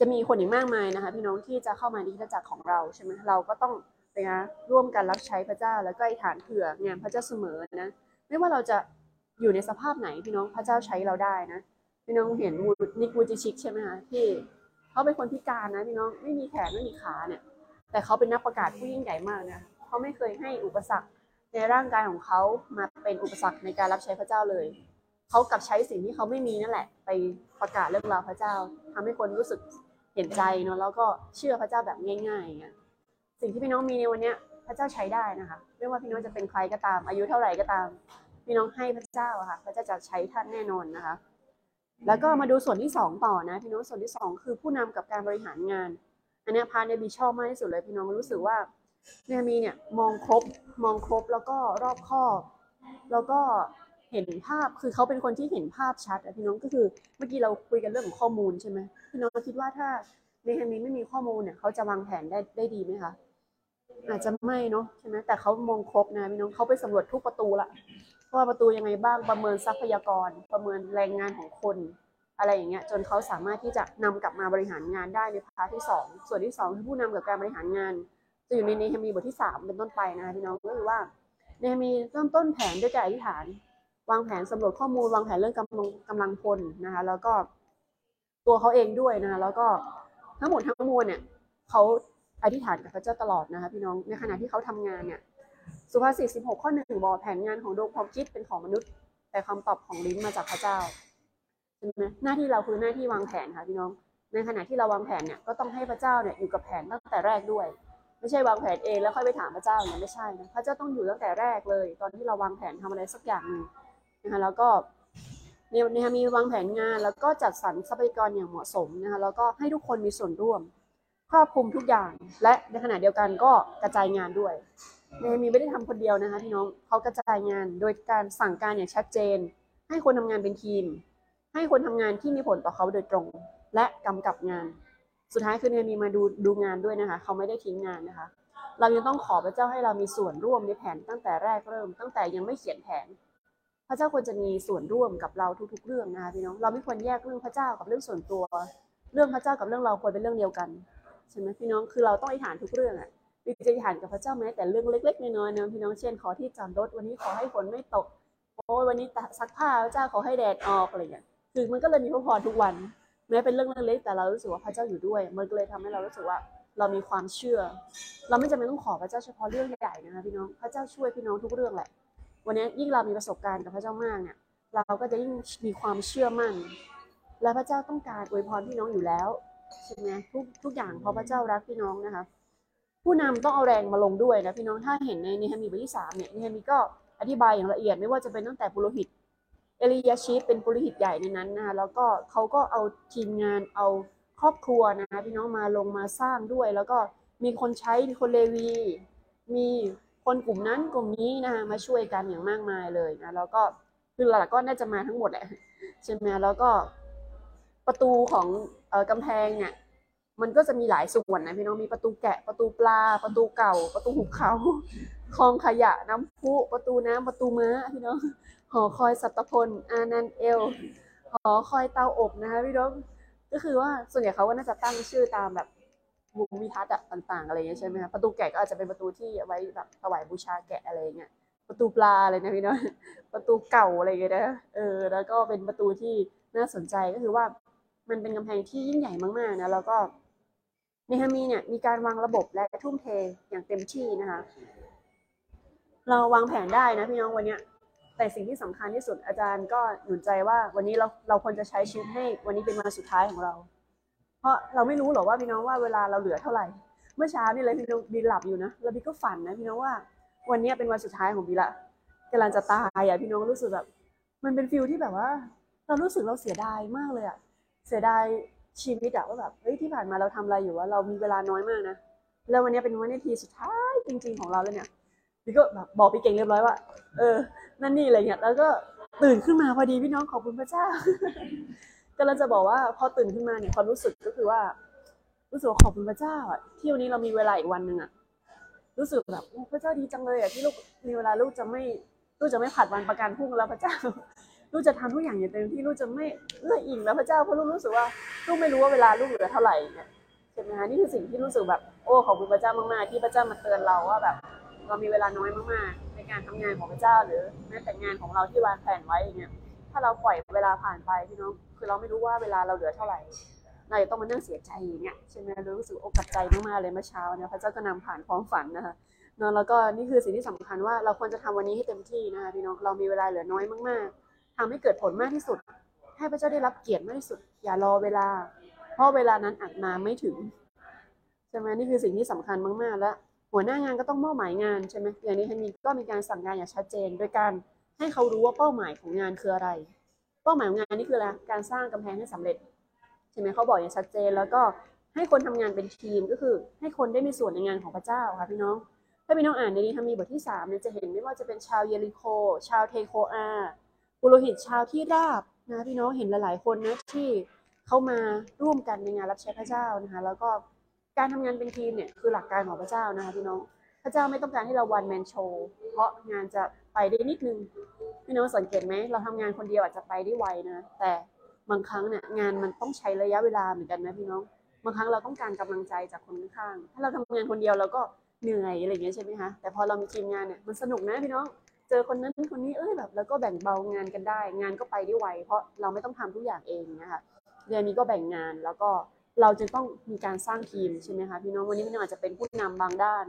จะมีคนอีกมากมายนะคะ พี่น้องที่จะเข้ามาในคริสตจักรของเราใช่ไหมเราก็ต้องนะร่วมกันรับใช้พระเจ้า แล้วก็อธิษฐานเผื่องานพระเจ้าเสมอนะไม่ว่าเราจะอยู่ในสภาพไหนพี่น้องพระเจ้าใช้เราได้นะพี่น้องเห็นวูนิกวูจิชิกใช่ไหมคะที่เขาเป็นคนพิการนะพี่น้องไม่มีแขนไม่มีขาเนี่ย แต่เขาเป็นนักประกาศผู้ยิ่งใหญ่มากนะเขาไม่เคยให้อุปสรรค ในร่างกายของเขามาเป็นอุปสรรคในการรับใช้พระเจ้าเลย เขากลับใช้สิ่งที่เขาไม่มีนั่นแหละ ไปประกาศเรื่องราวพระเจ้าทำให้คนรู้สึกเห็นใจเนาะแล้วก็เชื่อพระเจ้าแบบง่ายๆอย่างเงี้ยสิ่งที่พี่น้องมีในวันเนี้ยพระเจ้าใช้ได้นะคะ ไม่ว่าพี่น้องจะเป็นใครก็ตาม อายุเท่าไหร่ก็ตาม พี่น้องให้พระเจ้าค่ะพระเจ้าจะใช้ท่านแน่นอนนะคะ แล้วก็มาดูส่วนที่สองต่อนะพี่น้องส่วนที่สองคือผู้นำกับการบริหารงานอันนี้พาเนบีชอบมากที่สุดเลยพี่น้องรู้สึกว่า เนยมีเนี่ยมองครบมองครบแล้วก็รอบคอบแล้วก็เห็นภาพคือเขาเป็นคนที่เห็นภาพชัดอะพี่น้องก็คือเมื่อกี้เราคุยกันเรื่องของข้อมูลใช่ไหมพี่น้องคิดว่าถ้าเนหะมีย์ไม่มีข้อมูลเนี่ยเขาจะวางแผนได้ได้ดีไหมคะอาจจะไม่เนาะใช่ไหมแต่เขามองครบนะพี่น้องเขาไปสำรวจทุกประตูละว่าประตูยังไงบ้างประเมินทรัพยากร ประเมินแรงงานของคน อะไรอย่างเงี้ยจนเขาสามารถที่จะนำกลับมาบริหารงานได้ใน part ที่สองส่วนที่สองคือผู้นำกับการบริหารงาน จะอยู่ในเนหะมีย์บทที่สามเป็นต้นไปนะคะพี่น้องก็คือว่าเนหะมีย์เริ่มต้นแผนด้วยการอธิษฐาน วางแผนสำรวจข้อมูล วางแผนเรื่องกำลังกำลังพลนะคะ แล้วก็ตัวเขาเองด้วยนะคะแล้วก็ทั้งหมดทั้งมวลเนี่ยเขาอธิษฐานกับพระเจ้าตลอดนะคะพี่น้องในขณะที่เขาทำงานเนี่ยสุภาษิต16 ข้อหนึ่งบอกแผนงานของดวงความคิดเป็นของมนุษย์ แต่คำตอบของลิ้นมาจากพระเจ้าใช่ไหมหน้าที่เราคือหน้าที่วางแผนค่ะพี่น้อง ในขณะที่เราวางแผนเนี่ยก็ต้องให้พระเจ้าเนี่ยอยู่กับแผนตั้งแต่แรกด้วย ไม่ใช่วางแผนเองแล้วค่อยไปถามพระเจ้าอย่างไม่ใช่นะพระเจ้าต้องอยู่ตั้งแต่แรกเลย ตอนที่เราวางแผนทำอะไรสักอย่างหนึ่งนะคะแล้วก็เนี่ยนะคะมีวางแผนงานแล้วก็จัดสรรทรัพยากรอย่างเหมาะสมนะคะแล้วก็ให้ทุกคนมีส่วนร่วม ครอบคลุมทุกอย่าง และในขณะเดียวกันก็กระจายงานด้วยเนมีไม่ได้ทำคนเดียวนะคะพี่น้องเขากระจายงานโดยการสั่งการอย่างชัดเจน ให้คนทำงานเป็นทีม ให้คนทำงานที่มีผลต่อเขาโดยตรง และกำกับงาน สุดท้ายคือเนมีมาดูดูงานด้วยนะคะ เขาไม่ได้ทิ้งงานนะคะ เรายังต้องขอพระเจ้าให้เรามีส่วนร่วมในแผนตั้งแต่แรกเริ่ม ตั้งแต่ยังไม่เขียนแผน พระเจ้าควรจะมีส่วนร่วมกับเราทุก ๆ เรื่องนะคะพี่น้องเราไม่ควรแยกเรื่องพระเจ้ากับเรื่องส่วนตัว เรื่องพระเจ้ากับเรื่องเราควรเป็นเรื่องเดียวกันใช่ไหมพี่น้องคือเราต้องอธิษฐานทุกเรื่องอะวิจะอธิษฐานกับพระเจ้าแม้แต่เรื่องเล็ก ๆ น้อยๆนะพี่น้องเช่นขอที่จอดรถวันนี้ขอให้ฝนไม่ตกโอ้ยวันนี้ซักผ้าพระเจ้าขอให้แดดออกอะไรอย่างเงี้ยคือมันก็เลยมีพระพรทุกวัน แม้เป็นเรื่องเล็กๆแต่เรารู้สึกว่าพระเจ้าอยู่ด้วย มันก็เลยทำให้เรารู้สึกว่าเรามีความเชื่อ เราไม่จำเป็นต้องขอพระเจ้าเฉพาะเรื่องใหญ่นะคะพี่น้อง พระเจ้าช่วยพี่น้องทุกเรื่องแหละ วันนี้ยิ่งเรามีประสบการณ์กับพระเจ้ามากเนี่ย เราก็จะยิ่งมีความเชื่อมั่น และพระเจ้าต้องการอวยพรพี่น้องอยู่แล้วใช่ไหมทุกทุกอย่างเพราะพระเจ้ารักพี่น้องนะคะ ผู้นำต้องเอาแรงมาลงด้วยนะพี่น้อง ถ้าเห็นในเนฮามีบทที่สามเนี่ยเนฮามีก็อธิบายอย่างละเอียดไม่ว่าจะเป็นตั้งแต่ปุโรหิต เอลียาชีฟเป็นปุโรหิตใหญ่ในนั้นนะคะแล้วก็เขาก็เอาทีมงานเอาครอบครัวนะคะพี่น้องมาลงมาสร้างด้วย แล้วก็มีคนใช้คนเลวี มีคนกลุ่มนั้นกลุ่มนี้นะคะมาช่วยกันอย่างมากมายเลยนะแล้วก็คือหลักๆก็น่าจะมาทั้งหมดแหละใช่ไหมแล้วก็ประตูของอ่อกำแพงเนี่ยมันก็จะมีหลายส่วนนะพี่น้องมีประตูแกะประตูปลาประตูเก่า ประตูหุบเขาคลองขยะน้ำพุประตูน้ำประตูม้าพี่น้องหอคอยสัตพลอานันเอลหอคอยเตาอบนะคะพี่น้องก็คือว่าส่วนใหญ่เขาก็น่าจะตั้งชื่อตามแบบมุมวิทัศน์ต่างๆอะไรอย่างเงี้ยใช่ไหมคะประตูแกะก็อาจจะเป็นประตูที่ไว้แบบถวายบูชาแกะอะไรอย่างเงี้ยประตูปลาอะไรนะพี่น้องประตูเก่าอะไรอย่างเงี้ยนะเออแล้วก็เป็นประตูที่น่าสนใจก็คือว่ามันเป็นกำแพงที่ยิ่งใหญ่มากๆนะแล้วก็เนฮามีเนี่ยมีการวางระบบและทุ่มเทอย่างเต็มที่นะคะ เราวางแผนได้นะพี่น้องวันเนี้ยแต่สิ่งที่สำคัญที่สุดอาจารย์ก็หนุนใจว่าวันนี้เราเราควรจะใช้ชีวิตให้วันนี้เป็นวันสุดท้ายของเรา เพราะเราไม่รู้หรอกว่าพี่น้องว่าเวลาเราเหลือเท่าไหร่ เมื่อเช้านี่เลยพี่น้องบีหลับอยู่นะแล้วบีก็ฝันนะพี่น้องว่า วันนี้เป็นวันสุดท้ายของบีละกำลังจะตายอะพี่น้องรู้สึกแบบ มันเป็นฟิลที่แบบว่า เรารู้สึกเราเสียดายมากเลยอะเสียดายชีวิตอะว่าแบบเฮ้ยที่ผ่านมาเราทำอะไรอยู่ว่าเรามีเวลาน้อยมากนะแล้ววันนี้เป็นวันนาทีสุดท้ายจริง ๆของเราเลยเนี่ย บีก็แบบบอกพี่เก่งเรียบร้อยว่า เออ นั่นนี่อะไรเงี้ย แล้วก็ตื่นขึ้นมาพอดีพี่น้องขอบคุณพระเจ้า ก็เราจะบอกว่าพอตื่นขึ้นมาเนี่ยความรู้สึกก็คือว่า รู้สึกว่าขอบคุณพระเจ้าอะที่วันนี้เรามีเวลาอีกวันหนึ่งอะ รู้สึกแบบพระเจ้าดีจังเลยอะที่ลูกมีเวลาลูกจะไม่ลูกจะไม่ผัดวันประกันพรุ่งแล้วพระเจ้าลูกจะทำทุกอย่างอย่างเต็มที่ลูกจะไม่เลื่อยอิงแล้วพระเจ้าเพราะลูกรู้สึกว่าลูกไม่รู้ว่าเวลาลูกเหลือเท่าไหร่เนี่ยใช่ไหมคะนี่คือสิ่งที่รู้สึกแบบ โอ้ขอบคุณพระเจ้ามากๆที่พระเจ้ามาเตือนเราว่าแบบ เรามีเวลาน้อยมากๆ ในการทำงานของพระเจ้า หรือแม้แต่งานของเราที่วางแผนไว้อย่างเงี้ยถ้าเราปล่อยเวลาผ่านไปพี่น้องคือเราไม่รู้ว่าเวลาเราเหลือเท่าไหร่เราจะต้องมานั่งเสียใจอย่างเงี้ยใช่ไหมเรารู้สึกอกตัดใจมากๆเลยเมื่อเช้าเนี่ยพระเจ้าก็นำผ่านความฝันนะคะเนอะแล้วก็นี่คือสิ่งที่สำคัญว่าเราควรจะทำวันนี้ให้เต็มที่นะคะพี่น้องเรามีเวลาเหลือน้อยมากๆทำให้เกิดผลมากที่สุด ให้พระเจ้าได้รับเกียรติมากที่สุด อย่ารอเวลา เพราะเวลานั้นอาจมาไม่ถึงใช่ไหมนี่คือสิ่งที่สำคัญมากๆแล้ว หัวหน้างานก็ต้องมอบหมายงานใช่ไหมอย่างนี้ให้มีก็มีการสั่งงานอย่างชัดเจน โดยการให้เขารู้ว่าเป้าหมายของงานคืออะไร เป้าหมายของงานนี่คืออะไรการสร้างกำแพงให้สำเร็จใช่ไหมเขาบอกอย่างชัดเจน แล้วก็ให้คนทำงานเป็นทีมก็คือ ให้คนได้มีส่วนในงานของพระเจ้าค่ะพี่น้องถ้าพี่น้องอ่านในนี้ทามีบทที่สามเนี่ยจะเห็นไม่ว่าจะเป็นชาวเยริโค ชาวเทโคอาปุโรหิตชาวที่ราบนะพี่น้องเห็นหลาย ๆ คนนะที่เข้ามาร่วมกันในงานรับใช้พระเจ้านะคะแล้วก็ การทำงานเป็นทีมเนี่ยคือหลักการของพระเจ้านะคะพี่น้อง พระเจ้าไม่ต้องการให้เราวันแมนโชว์เพราะงานจะไปได้นิดนึงพี่น้องสังเกตไหมเราทำงานคนเดียวอาจจะไปได้ไวนะแต่บางครั้งเนี่ยงานมันต้องใช้ระยะเวลาเหมือนกันนะพี่น้อง บางครั้งเราต้องการกำลังใจจากคนข้างถ้าเราทำงานคนเดียวเราก็เหนื่อยอะไรอย่างเงี้ยใช่ไหมคะแต่พอเรามีทีมงานเนี่ยมันสนุกนะพี่น้องเจอคนนั้นคนนี้เอ้ยแบบแล้วก็แบ่งเบางานกันได้ งานก็ไปได้ไวเพราะเราไม่ต้องทำทุกอย่างเองนะคะเดือนนี้ก็แบ่งงานแล้วก็ เราจะต้องมีการสร้างทีมใช่ไหมคะพี่น้องวันนี้พี่น้องอาจจะเป็นผู้นำบางด้าน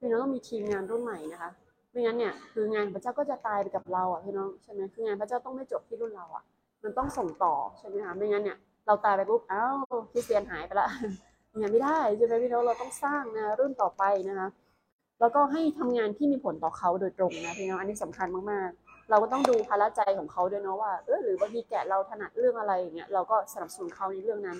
พี่น้องต้องมีทีมงานรุ่นใหม่นะคะไม่งั้นเนี่ยคืองานพระเจ้าก็จะตายไปกับเราอะพี่น้องใช่ไหมคืองานพระเจ้าต้องไม่จบที่รุ่นเราอะ มันต้องส่งต่อใช่ไหมคะไม่งั้นเนี่ยเราตายไปปุ๊บอ้าวคริสเตียนหายไปละงานไม่ได้ใช่ไหมพี่น้องเราต้องสร้างนะรุ่นต่อไปนะคะแล้วก็ให้ทำงานที่มีผลต่อเขาโดยตรงนะพี่น้องอันนี้สำคัญมากๆ เราก็ต้องดูภาระใจของเขาด้วยเนาะว่าเออหรือบางทีแกะเราถนัดเรื่องอะไรอย่างเงี้ยเราก็สนับสนุนเขาในเรื่องนั้น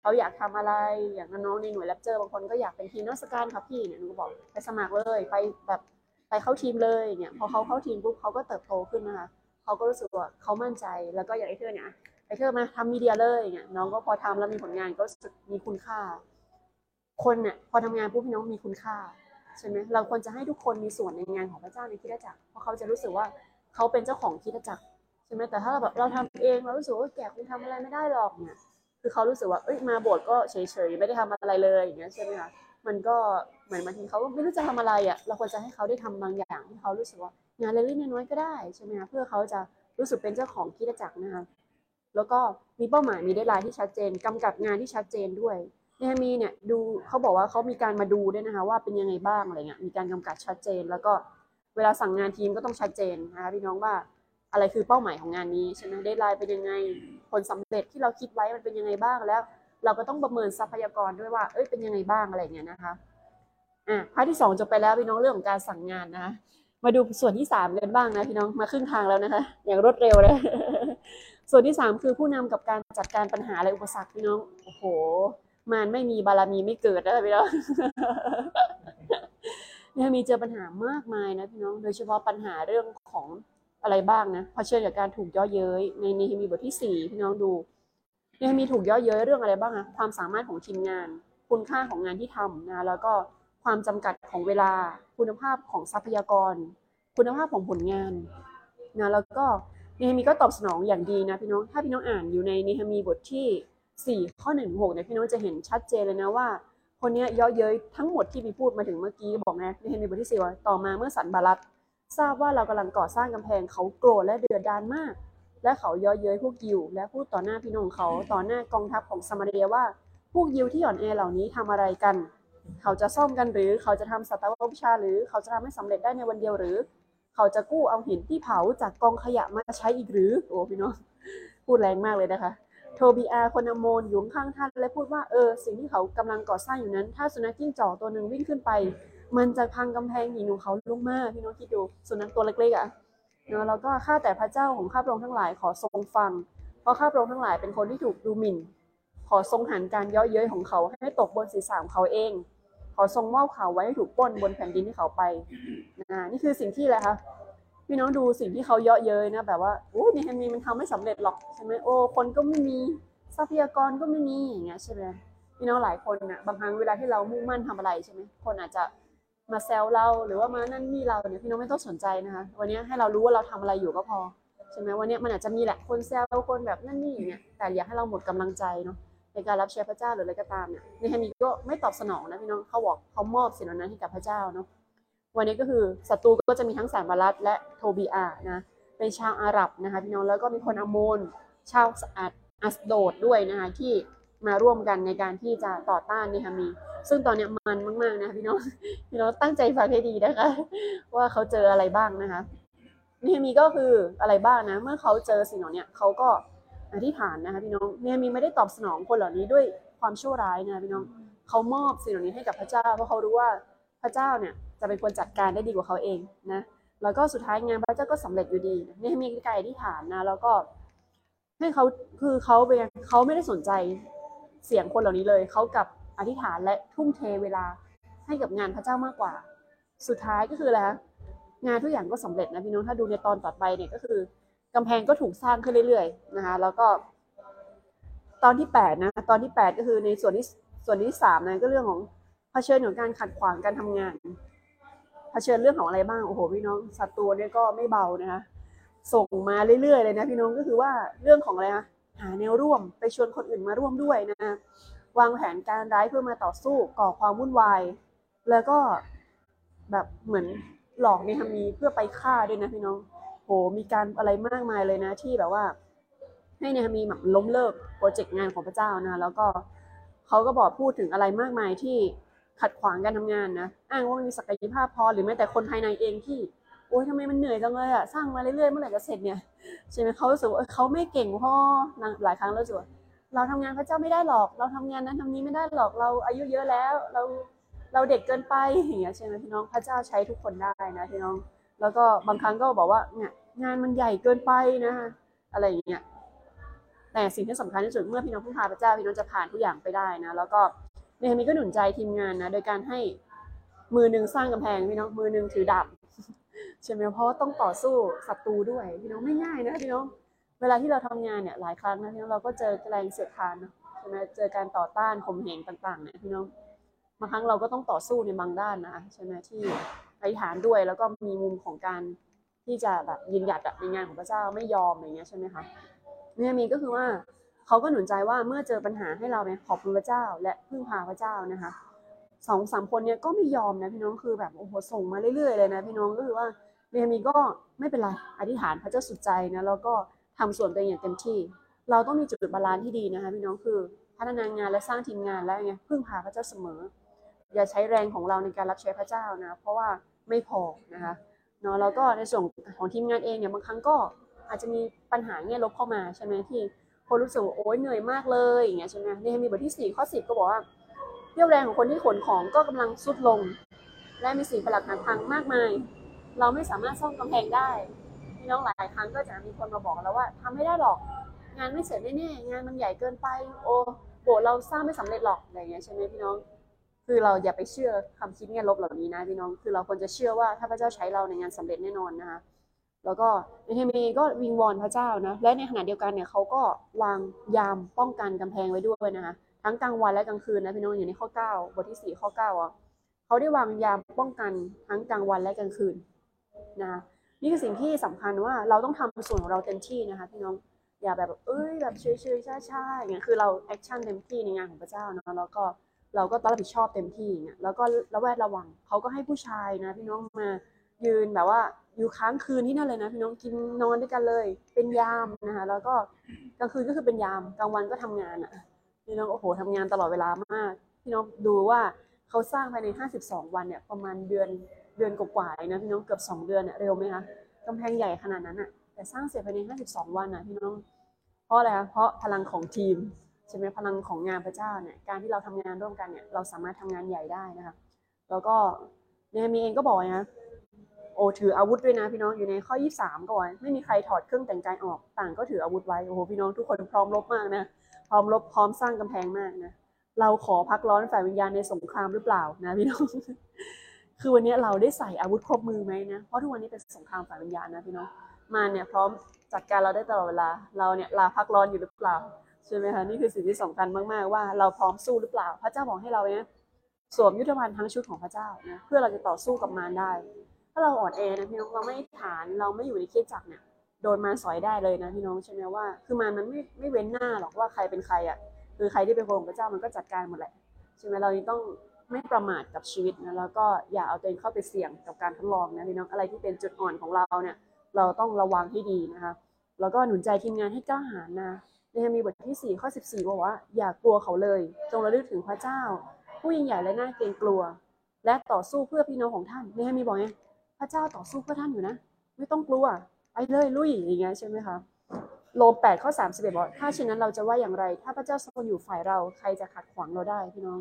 เขาอยากทำอะไรอย่างน้องในหน่วยแรปเจอร์บางคนก็อยากเป็นทีมนักสการครับพี่เนี่ยหนูก็บอกไปสมัครเลย ไปแบบไปเข้าทีมเลยเนี่ยพอเขาเข้าทีมปุ๊บเขาก็เติบโตขึ้นนะคะเขาก็รู้สึกว่าเขามั่นใจแล้วก็อย่างไอเธอเนี่ยไอเธอมาทำมีเดียเลยเนี่ยน้องก็พอทำแล้วมีผลงานก็รู้สึกมีคุณค่า คนเนี่ยพอทำงานปุ๊บพี่น้องมีคุณค่าใช่ไหมเราควรจะให้ทุกคนมีส่วนในงานของพระเจ้าในคริสตจักรเพราะเขาจะรู้สึกว่าเขาเป็นเจ้าของคริสตจักรใช่ไหมแต่ถ้าแบบเราทำเองเรารู้สึกว่าแกคงทำอะไรไม่ได้หรอกเนี่ย คือเขารู้สึกว่าเอ้ยมาโบสถ์ก็เฉยๆไม่ได้ทำอะไรเลยอย่างเงี้ยใช่ไหมคะมันก็เหมือนบางทีเขาก็ไม่รู้จะทำอะไรอะเราควรจะให้เขาได้ทำบางอย่างที่เขารู้สึกว่างานเล็กๆน้อยๆก็ได้ใช่ไหมคะเพื่อเขาจะรู้สึกเป็นเจ้าของคริสตจักรนะคะแล้วก็มีเป้าหมายมีเดดไลน์ที่ชัดเจนกำกับงานที่ชัดเจนด้วยเนฮามีเนี่ยดูเขาบอกว่าเขามีการมาดูด้วยนะคะว่าเป็นยังไงบ้างอะไรเงี้ยมีการกำกับชัดเจน แล้วก็เวลาสั่งงานทีมก็ต้องชัดเจนนะคะพี่น้องว่า อะไรคือเป้าหมายของงานนี้ใช่ไหม deadline เป็นยังไง ผลสำเร็จที่เราคิดไว้มันเป็นยังไงบ้างแล้ว เราก็ต้องประเมินทรัพยากรด้วยว่า เอ้ยเป็นยังไงบ้างอะไรเงี้ยนะคะอะ part ที่สองจบไปแล้วพี่น้องเรื่องของการสั่งงานนะมาดูส่วนที่สามกันบ้างนะพี่น้องมาครึ่งทางแล้วนะคะ อย่างรวดเร็วเลยส่วนที่สามคือผู้นำกับการจัดการปัญหาและอุปสรรคพี่น้องโอ้โห มันไม่มีบารมีไม่เกิดนะพี่น้องเนี่ยมีเจอปัญหามากมายนะพี่น้อง โดยเฉพาะปัญหาเรื่องของ อะไรบ้างนะพอเชิญกับการถูกย่อเย้ยในเนฮมีบทที่สี่พี่น้องดูเนฮมีถูกย่อเย้ยเรื่องอะไรบ้างอะความสามารถของทีมงาน คุณค่าของงานที่ทำนะแล้วก็ความจำกัดของเวลา คุณภาพของทรัพยากร คุณภาพของผลงานนะแล้วก็เนฮมีก็ตอบสนองอย่างดีนะพี่น้องถ้าพี่น้องอ่านอยู่ในเนฮมีบทที่ 4 ข้อ1นึ่งหกเนี่ยพี่น้องจะเห็นชัดเจนเลยนะว่าคนนี้ย่อเย้ยทั้งหมดที่มีพูดมาถึงเมื่อกี้บอกนะในเฮนมีบทที่สี่ว่าต่อมาเมื่อสันบารัต ทราบว่าเรากำลังก่อสร้างกำแพงเขาโกรธและเดือดดานมาก และเขาย่อเย้ยพวกยิว และพูดต่อหน้าพี่น้องเขาต่อหน้ากองทัพของสมาเรียว่า พวกยิวที่อ่อนแอเหล่านี้ทำอะไรกัน เขาจะซ่อมกันหรือเขาจะทำสัตววิชาหรือเขาจะทำให้สำเร็จได้ในวันเดียวหรือ เขาจะกู้เอาหินที่เผาจากกองขยะมาใช้อีกหรือโอ้พี่น้องพูดแรงมากเลยนะคะโทบีอาคนอโมนอยู่ข้างท่านและพูดว่าเออสิ่งที่เขากำลังก่อสร้างอยู่นั้น ถ้าสุนัขจิ้งจอกตัวหนึ่งวิ่งขึ้นไป มันจะพังกำแพงหินของเขาลงมาพี่น้องคิดดูสุนัขตัวเล็กๆอะเนาะแล้วก็ข้าแต่พระเจ้าของข้าพระองค์ทั้งหลายขอทรงฟัง เพราะข้าพระองค์ทั้งหลายเป็นคนที่ถูกดูหมิ่น ขอทรงหันการเย่อเย้ยของเขาให้ตกบนศีรษะของเขาเอง ขอทรงมอบเขาไว้ให้ถูกป้นบนแผ่นดินที่เขาไปนะนี่คือสิ่งที่อะไรคะพี่น้องดูสิ่งที่เขาเยาะเย้ยนะแบบว่าโอ้ยในแฮมีมันทำไม่สำเร็จหรอกใช่ไหมโอ้คนก็ไม่มีทรัพยากรก็ไม่มีอย่างเงี้ยใช่ไหมพี่น้องหลายคนนะบางครั้งเวลาที่เรามุ่งมั่นทำอะไรใช่ไหมคนอาจจะ มาแซวเราหรือว่ามานั่นนี่เราเนี่ยพี่น้องไม่ต้องสนใจนะคะวันนี้ให้เรารู้ว่าเราทำอะไรอยู่ก็พอใช่ไหมวันนี้มันอาจจะมีแหละคนแซวคนแบบนั่นนี่อย่างเงี้ยแต่อย่าให้เราหมดกำลังใจเนาะในการรับใช้พระเจ้าหรืออะไรก็ตามเนี่ยในแฮมีก็ไม่ตอบสนองนะพี่น้องเขาบอกเขามอบสิ่งนั้นให้กับพระเจ้าเนาะวันนี้ก็คือศัตรูก็จะมีทั้งแสนบารัตและโทบีอานะเป็นชาวอาหรับนะคะพี่น้องแล้วก็มีคนอโมนชาวอัดอัสโดดด้วยนะคะที่ มาร่วมกันในการที่จะต่อต้านเนฮามี ซึ่งตอนเนี้ยมันมาก ๆ นะพี่น้องพี่น้องตั้งใจฟังให้ดีนะคะ ว่าเขาเจออะไรบ้างนะคะเนฮามีก็คืออะไรบ้างนะ เมื่อเขาเจอสิ่งเหล่านี้เขาก็อธิษฐานนะคะพี่น้องเนมีไม่ได้ตอบสนองคนเหล่านี้ด้วยความชั่วร้ายนะพี่น้องเขามอบสิ่งเหล่านี้ให้กับพระเจ้าเพราะเขารู้ว่าพระเจ้าเนี่ยจะเป็นคนจัดการได้ดีกว่าเขาเองนะแล้วก็สุดท้ายงานพระเจ้าก็สำเร็จอยู่ดีเนมีการอธิษฐานนะแล้วก็ให้เขาคือเขาเป็นเขาไม่ได้สนใจ เสียงคนเหล่านี้เลยเขากับอธิษฐานและทุ่มเทเวลาให้กับงานพระเจ้ามากกว่า สุดท้ายก็คืออะไรคะงานทุกอย่างก็สำเร็จนะพี่น้องถ้าดูในตอนต่อไปเนี่ยก็คือกำแพงก็ถูกสร้างขึ้นเรื่อยๆนะคะแล้วก็ ตอนที่แปดนะตอนที่แปดก็คือในส่วนที่ส่วนที่สามนะก็เรื่องของเผชิญของการขัดขวางการทำงานเผชิญเรื่องของอะไรบ้างโอ้โหพี่น้องศัตรูเนี่ยก็ไม่เบานะคะส่งมาเรื่อยๆเลยนะพี่น้องก็คือว่าเรื่องของอะไรนะ หาแนวร่วมไปชวนคนอื่นมาร่วมด้วยนะ วางแผนการร้ายเพื่อมาต่อสู้ก่อความวุ่นวาย แล้วก็แบบเหมือนหลอกในทำมีเพื่อไปฆ่าด้วยนะพี่น้องโหมีการอะไรมากมายเลยนะ ที่แบบว่า ให้เนฮามีแบบล้มเลิกโปรเจกต์งานของพระเจ้านะแล้วก็เขาก็บอกพูดถึงอะไรมากมายที่ขัดขวางการทำงานนะ อ้างว่าไม่มีศักยภาพพอหรือแม้แต่คนภายในเองที่ โอ๊ยทำไมมันเหนื่อยจังเลยอะสร้างมาเรื่อยๆเมื่อไหร่จะเสร็จเนี่ยใช่ไหมเขารู้สึกว่าเขาไม่เก่งพ่อหลายครั้งเราสึกว่าเราทำงานพระเจ้าไม่ได้หรอก เราทำงานนั้นทำนี้ไม่ได้หรอกเราอายุเยอะแล้ว เราเราเด็กเกินไปอย่างเงี้ยใช่ไหมพี่น้องพระเจ้าใช้ทุกคนได้นะพี่น้อง แล้วก็บางครั้งก็บอกว่าเนี่ยงานมันใหญ่เกินไปนะคะอะไรอย่างเงี้ยแต่สิ่งที่สำคัญที่สุดเมื่อพี่น้องพึ่งพาพระเจ้าพี่น้องจะผ่านทุกอย่างไปได้นะแล้วก็เนฮามีก็หนุนใจทีมงานนะโดยการให้มือหนึ่งสร้างกำแพงพี่น้องมือหนึ่งถือดาบ ใช่ไหมเพราะต้องต่อสู้ศัตรูด้วยพี่น้องไม่ง่ายนะพี่น้องเวลาที่เราทำงานเนี่ยหลายครั้งนะพี่น้องเราก็เจอแรงเสียดทานนะใช่ไหมเจอการต่อต้านข่มเหงต่างๆเนี่ยพี่น้องบางครั้งเราก็ต้องต่อสู้ในบางด้านนะใช่ไหมที่อธิษฐานด้วยแล้วก็มีมุมของการที่จะแบบยืนหยัดในงานของพระเจ้าไม่ยอมอะไรเงี้ยใช่ไหมคะเนหะมีย์ก็คือว่าเขาก็หนุนใจว่าเมื่อเจอปัญหาให้เราเนี่ยขอบคุณพระเจ้า และพึ่งพาพระเจ้านะคะ สองสามคนเนี่ยก็ไม่ยอมนะพี่น้องคือแบบโอ้โหส่งมาเรื่อยๆเลยนะพี่น้องก็คือว่าเนหะมีย์ก็ไม่เป็นไรอธิษฐานพระเจ้าสุดใจนะแล้วก็ทำส่วนตัวเองอย่างเต็มที่ เราต้องมีจุด balance ที่ดีนะคะพี่น้องคือพัฒนางานและสร้างทีมงานแล้วไงพึ่งพาพระเจ้าเสมอ อย่าใช้แรงของเราในการรับใช้พระเจ้านะเพราะว่าไม่พอนะคะเนาะแล้วก็ในส่วนของทีมงานเองเนี่ยบางครั้งก็อาจจะมีปัญหาแง่ลบเข้ามาใช่ไหมที่คนรู้สึกว่าโอ๊ยเหนื่อยมากเลยอย่างเงี้ยใช่ไหมในมีบทที่4ข้อ10 ก็บอกว่า เรี่ยวแรงของคนที่ขนของก็กำลังสุดลง และมีสิ่งประหลาดหักพังมากมาย เราไม่สามารถซ่อมกำแพงได้พี่น้องหลายครั้งก็จะมีคนมาบอกเราว่าทำไม่ได้หรอก งานไม่เสร็จแน่ๆงานมันใหญ่เกินไป โอ้โบสถ์เราสร้างไม่สำเร็จหรอกอะไรอย่างเงี้ยใช่ไหมพี่น้อง คือเราอย่าไปเชื่อคำคิดแง่ลบเหล่านี้นะพี่น้อง คือเราควรจะเชื่อว่าถ้าพระเจ้าใช้เราในงานสำเร็จแน่นอนนะคะแล้วก็ในเทมีก็วิงวอนพระเจ้านะ และในขณะเดียวกันเนี่ยเขาก็วางยามป้องกันกำแพงไว้ด้วยนะคะ ทั้งกลางวันและกลางคืนนะพี่น้องอยู่ในข้อ 9 บทที่ 4 ข้อ9อะเขาได้วางยามป้องกันทั้งกลางวันและกลางคืนนะนี่คือสิ่งที่สำคัญว่าเราต้องทำส่วนของเราเต็มที่นะคะพี่น้องอย่าแบบเอ้ยแบบเฉยๆช้าๆอย่างเงี้ยคือเรา action เต็มที่ในงานของพระเจ้าเนาะแล้วก็เราก็ต้องรับผิดชอบเต็มที่เนี่ยแล้วก็ระแวดระวังเขาก็ให้ผู้ชายนะ พี่น้องมายืนแบบว่าอยู่ค้างคืนที่นั่นเลยนะพี่น้องกินนอนด้วยกันเลย เป็นยามนะคะแล้วก็กลางคืนก็คือเป็นยามกลางวันก็ทำงานอะ พี่น้องโอ้โหทำงานตลอดเวลามาก พี่น้องดูว่าเขาสร้างภายใน 52 วันเนี่ยประมาณเดือนเดือนกว่าๆนะพี่น้องเกือบสองเดือนเนี่ยเร็วไหมคะกำแพงใหญ่ขนาดนั้นอะแต่สร้างเสร็จภายใน 52 วันนะพี่น้อง เพราะอะไรคะเพราะพลังของทีมใช่ไหมพลังของงานพระเจ้าเนี่ยการที่เราทำงานร่วมกันเนี่ยเราสามารถทำงานใหญ่ได้นะคะแล้วก็เนมีเองก็บอกนะโอ้ถืออาวุธด้วยนะพี่น้องอยู่ในข้อ 23ก็ไว้ไม่มีใครถอดเครื่องแต่งกายออกต่างก็ถืออาวุธไว้โอ้โหพี่น้องทุกคนพร้อมรบมากนะ พร้อมรบพร้อมสร้างกำแพงมากนะเราขอพักร้อนฝ่ายวิญญาณในสงครามหรือเปล่านะพี่น้องคือวันนี้เราได้ใส่อาวุธครบมือไหมนะเพราะทุกวันนี้เป็นสงครามฝ่ายวิญญาณนะพี่น้องมาเนี่ยพร้อมจัดการเราได้ตลอดเวลา เราเนี่ยลาพักร้อนอยู่หรือเปล่าใช่ไหมคะนี่คือสิ่งที่สำคัญมากๆว่าเราพร้อมสู้หรือเปล่า พระเจ้าบอกให้เราเนี่ยสวมยุทธภัณฑ์ทั้งชุดของพระเจ้านะเพื่อเราจะต่อสู้กับมารได้ ถ้าเราอ่อนแอนะพี่น้องเราไม่ฐานเราไม่อยู่ในเคสจักรเนี่ย โดนมาสอยได้เลยนะพี่น้องใช่ไหมว่า คือมารมันไม่ไม่เว้นหน้าหรอกว่าใครเป็นใครอะคือใครที่เป็นคนของพระเจ้ามันก็จัดการหมดแหละใช่ไหมเราต้องไม่ประมาทกับชีวิตนะแล้วก็อย่าเอาตัวเองเข้าไปเสี่ยงกับการทดลองนะพี่น้องอะไรที่เป็นจุดอ่อนของเราเนี่ย เราต้องระวังให้ดีนะคะแล้วก็หนุนใจทีมงานให้กล้าหาญนะในมีบทที่4ข้อ14บอกว่า อย่ากลัวเขาเลย จงระลึกถึงพระเจ้า ผู้ยิ่งใหญ่และน่าเกรงกลัว และต่อสู้เพื่อพี่น้องของท่านในมีบอกไงพระเจ้าต่อสู้เพื่อท่านอยู่นะ ไม่ต้องกลัว ไปเลยลุยอย่างเงี้ยใช่ไหมคะโลแปดข้อสามสิบเอ็ดบอกถ้าเช่นนั้นเราจะว่าอย่างไร ถ้าพระเจ้าทรงอยู่ฝ่ายเราใครจะขัดขวางเราได้พี่น้อง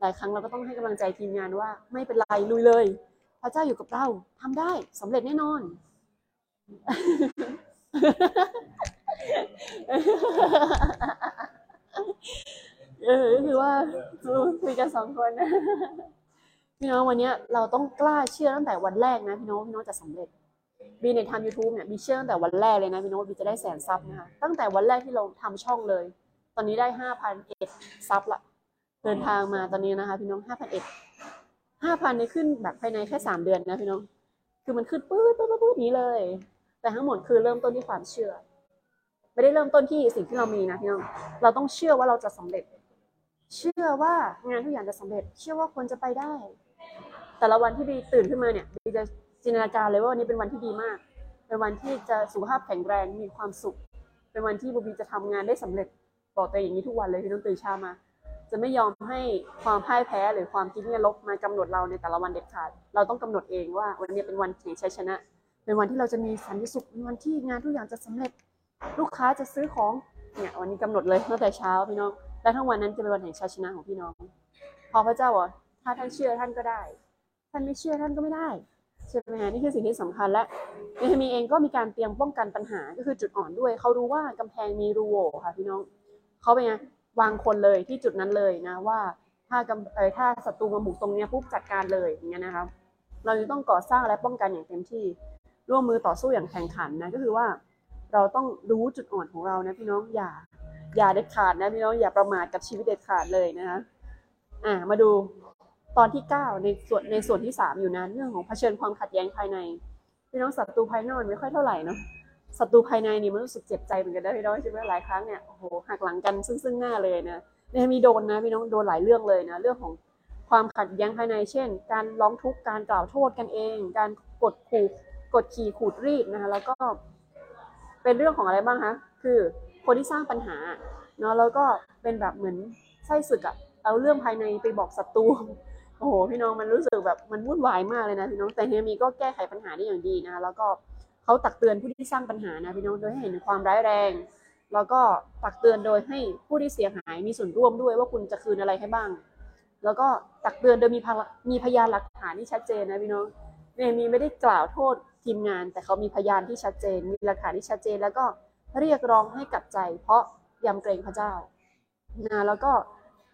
หลายครั้งเราก็ต้องให้กำลังใจทีมงานว่า ไม่เป็นไรลุยเลย พระเจ้าอยู่กับเราทำได้สำเร็จแน่นอน เออคือว่าคุยกันสองคนนะพี่น้องวันนี้เราต้องกล้าเชื่อตั้งแต่วันแรกนะพี่น้องพี่น้องจะสำเร็จ บีในทำยูทูบเนี่ยบีเชื่อตั้งแต่วันแรกเลยนะพี่น้องบีจะได้แสนซับนะคะตั้งแต่วันแรกที่เราทำช่องเลย ตอนนี้ได้ห้าพันเอ็ดซับละเดินทางมาตอนนี้นะคะ พี่น้องห้าพันเอ็ดห้าพันนี่ขึ้นแบบภายในแค่สามเดือนนะพี่น้อง คือมันขึ้นปื๊ดปื๊ดปื๊ดนี้เลย แต่ทั้งหมดคือเริ่มต้นที่ความเชื่อ ไม่ได้เริ่มต้นที่สิ่งที่เรามีนะพี่น้อง เราต้องเชื่อว่าเราจะสำเร็จ เชื่อว่างานทุกอย่างจะสำเร็จ เชื่อว่าคนจะไปได้ แต่ละวันที่บีตื่นขึ้นมาเนี่ยบีจะ จินตนาการเลยว่าวันนี้เป็นวันที่ดีมาก เป็นวันที่จะสุขภาพแข็งแรงมีความสุข เป็นวันที่บูบีจะทำงานได้สำเร็จบอกตัวเองอย่างนี้ทุกวันเลยพี่น้องตื่นเช้ามา จะไม่ยอมให้ความพ่ายแพ้หรือความคิดเนี่ยลบมากำหนดเราในแต่ละวันเด็ดขาด เราต้องกำหนดเองว่าวันนี้เป็นวันแห่งชัยชนะ เป็นวันที่เราจะมีสันติสุขเป็นวันที่งานทุกอย่างจะสำเร็จ ลูกค้าจะซื้อของเนี่ยวันนี้กำหนดเลยตั้งแต่เช้าพี่น้อง และทั้งวันนั้นจะเป็นวันแห่งชัยชนะของพี่น้อง พอพระเจ้าบอกถ้าท่านเชื่อท่านก็ได้ ท่านไม่เชื่อท่านก็ไม่ได้ ใช่ไหมฮะนี่คือสิ่งที่สำคัญและเนฮามีเองก็มีการเตรียมป้องกันปัญหาก็คือจุดอ่อนด้วย เขารู้ว่ากำแพงมีรูโหว่ค่ะพี่น้องเขาเป็นไงวางคนเลยที่จุดนั้นเลยนะว่าถ้ากำเออถ้าศัตรูมาบุกตรงนี้ปุ๊บจัดการเลยอย่างเงี้ยนะครับ เราจะต้องก่อสร้างและป้องกันอย่างเต็มที่ร่วมมือต่อสู้อย่างแข่งขันนะก็คือว่าเราต้องรู้จุดอ่อนของเรานะพี่น้องอย่า อย่าเด็ดขาดนะพี่น้องอย่าประมาทกับชีวิตเด็ดขาดเลยนะคะอ่ามาดู ตอนที่ 9 ในส่วนในส่วนที่ 3 อยู่นะเรื่องของเผชิญความขัดแย้งภายในพี่น้องศัตรูภายนอกไม่ค่อยเท่าไหร่เนาะศัตรูภายในนี่มันรู้สึกเจ็บใจเหมือนกันนะพี่น้องใช่ไหมหลายครั้งเนี่ยโอ้โหหักหลังกันซึ่งซึ่งหน้าเลยนะเนี่ยมีโดนนะพี่น้องโดนหลายเรื่องเลยนะเรื่องของความขัดแย้งภายใน เช่น การร้องทุกข์การกล่าวโทษกันเอง การกดขู่กดขี่ขูดรีดนะคะแล้วก็ เป็นเรื่องของอะไรบ้างคะคือคนที่สร้างปัญหาเนาะแล้วก็เป็นแบบเหมือนไส้ศึกอะเอาเรื่องภายในไปบอกศัตรู โอ้โหพี่น้องมันรู้สึกแบบมันวุ่นวายมากเลยนะพี่น้องแต่เฮมีก็แก้ไขปัญหาได้อย่างดีนะแล้วก็เขาตักเตือนผู้ที่สร้างปัญหานะพี่น้องโดยให้เห็นความร้ายแรง แล้วก็ตักเตือนโดยให้ผู้ที่เสียหายมีส่วนร่วมด้วยว่าคุณจะคืนอะไรให้บ้าง แล้วก็ตักเตือนโดยมีพละมีพยานหลักฐานที่ชัดเจนนะพี่น้องเนมีไม่ได้กล่าวโทษทีมงาน แต่เขามีพยานที่ชัดเจน มีหลักฐานที่ชัดเจน แล้วก็เรียกร้องให้กลับใจ เพราะยำเกรงพระเจ้านะแล้วก็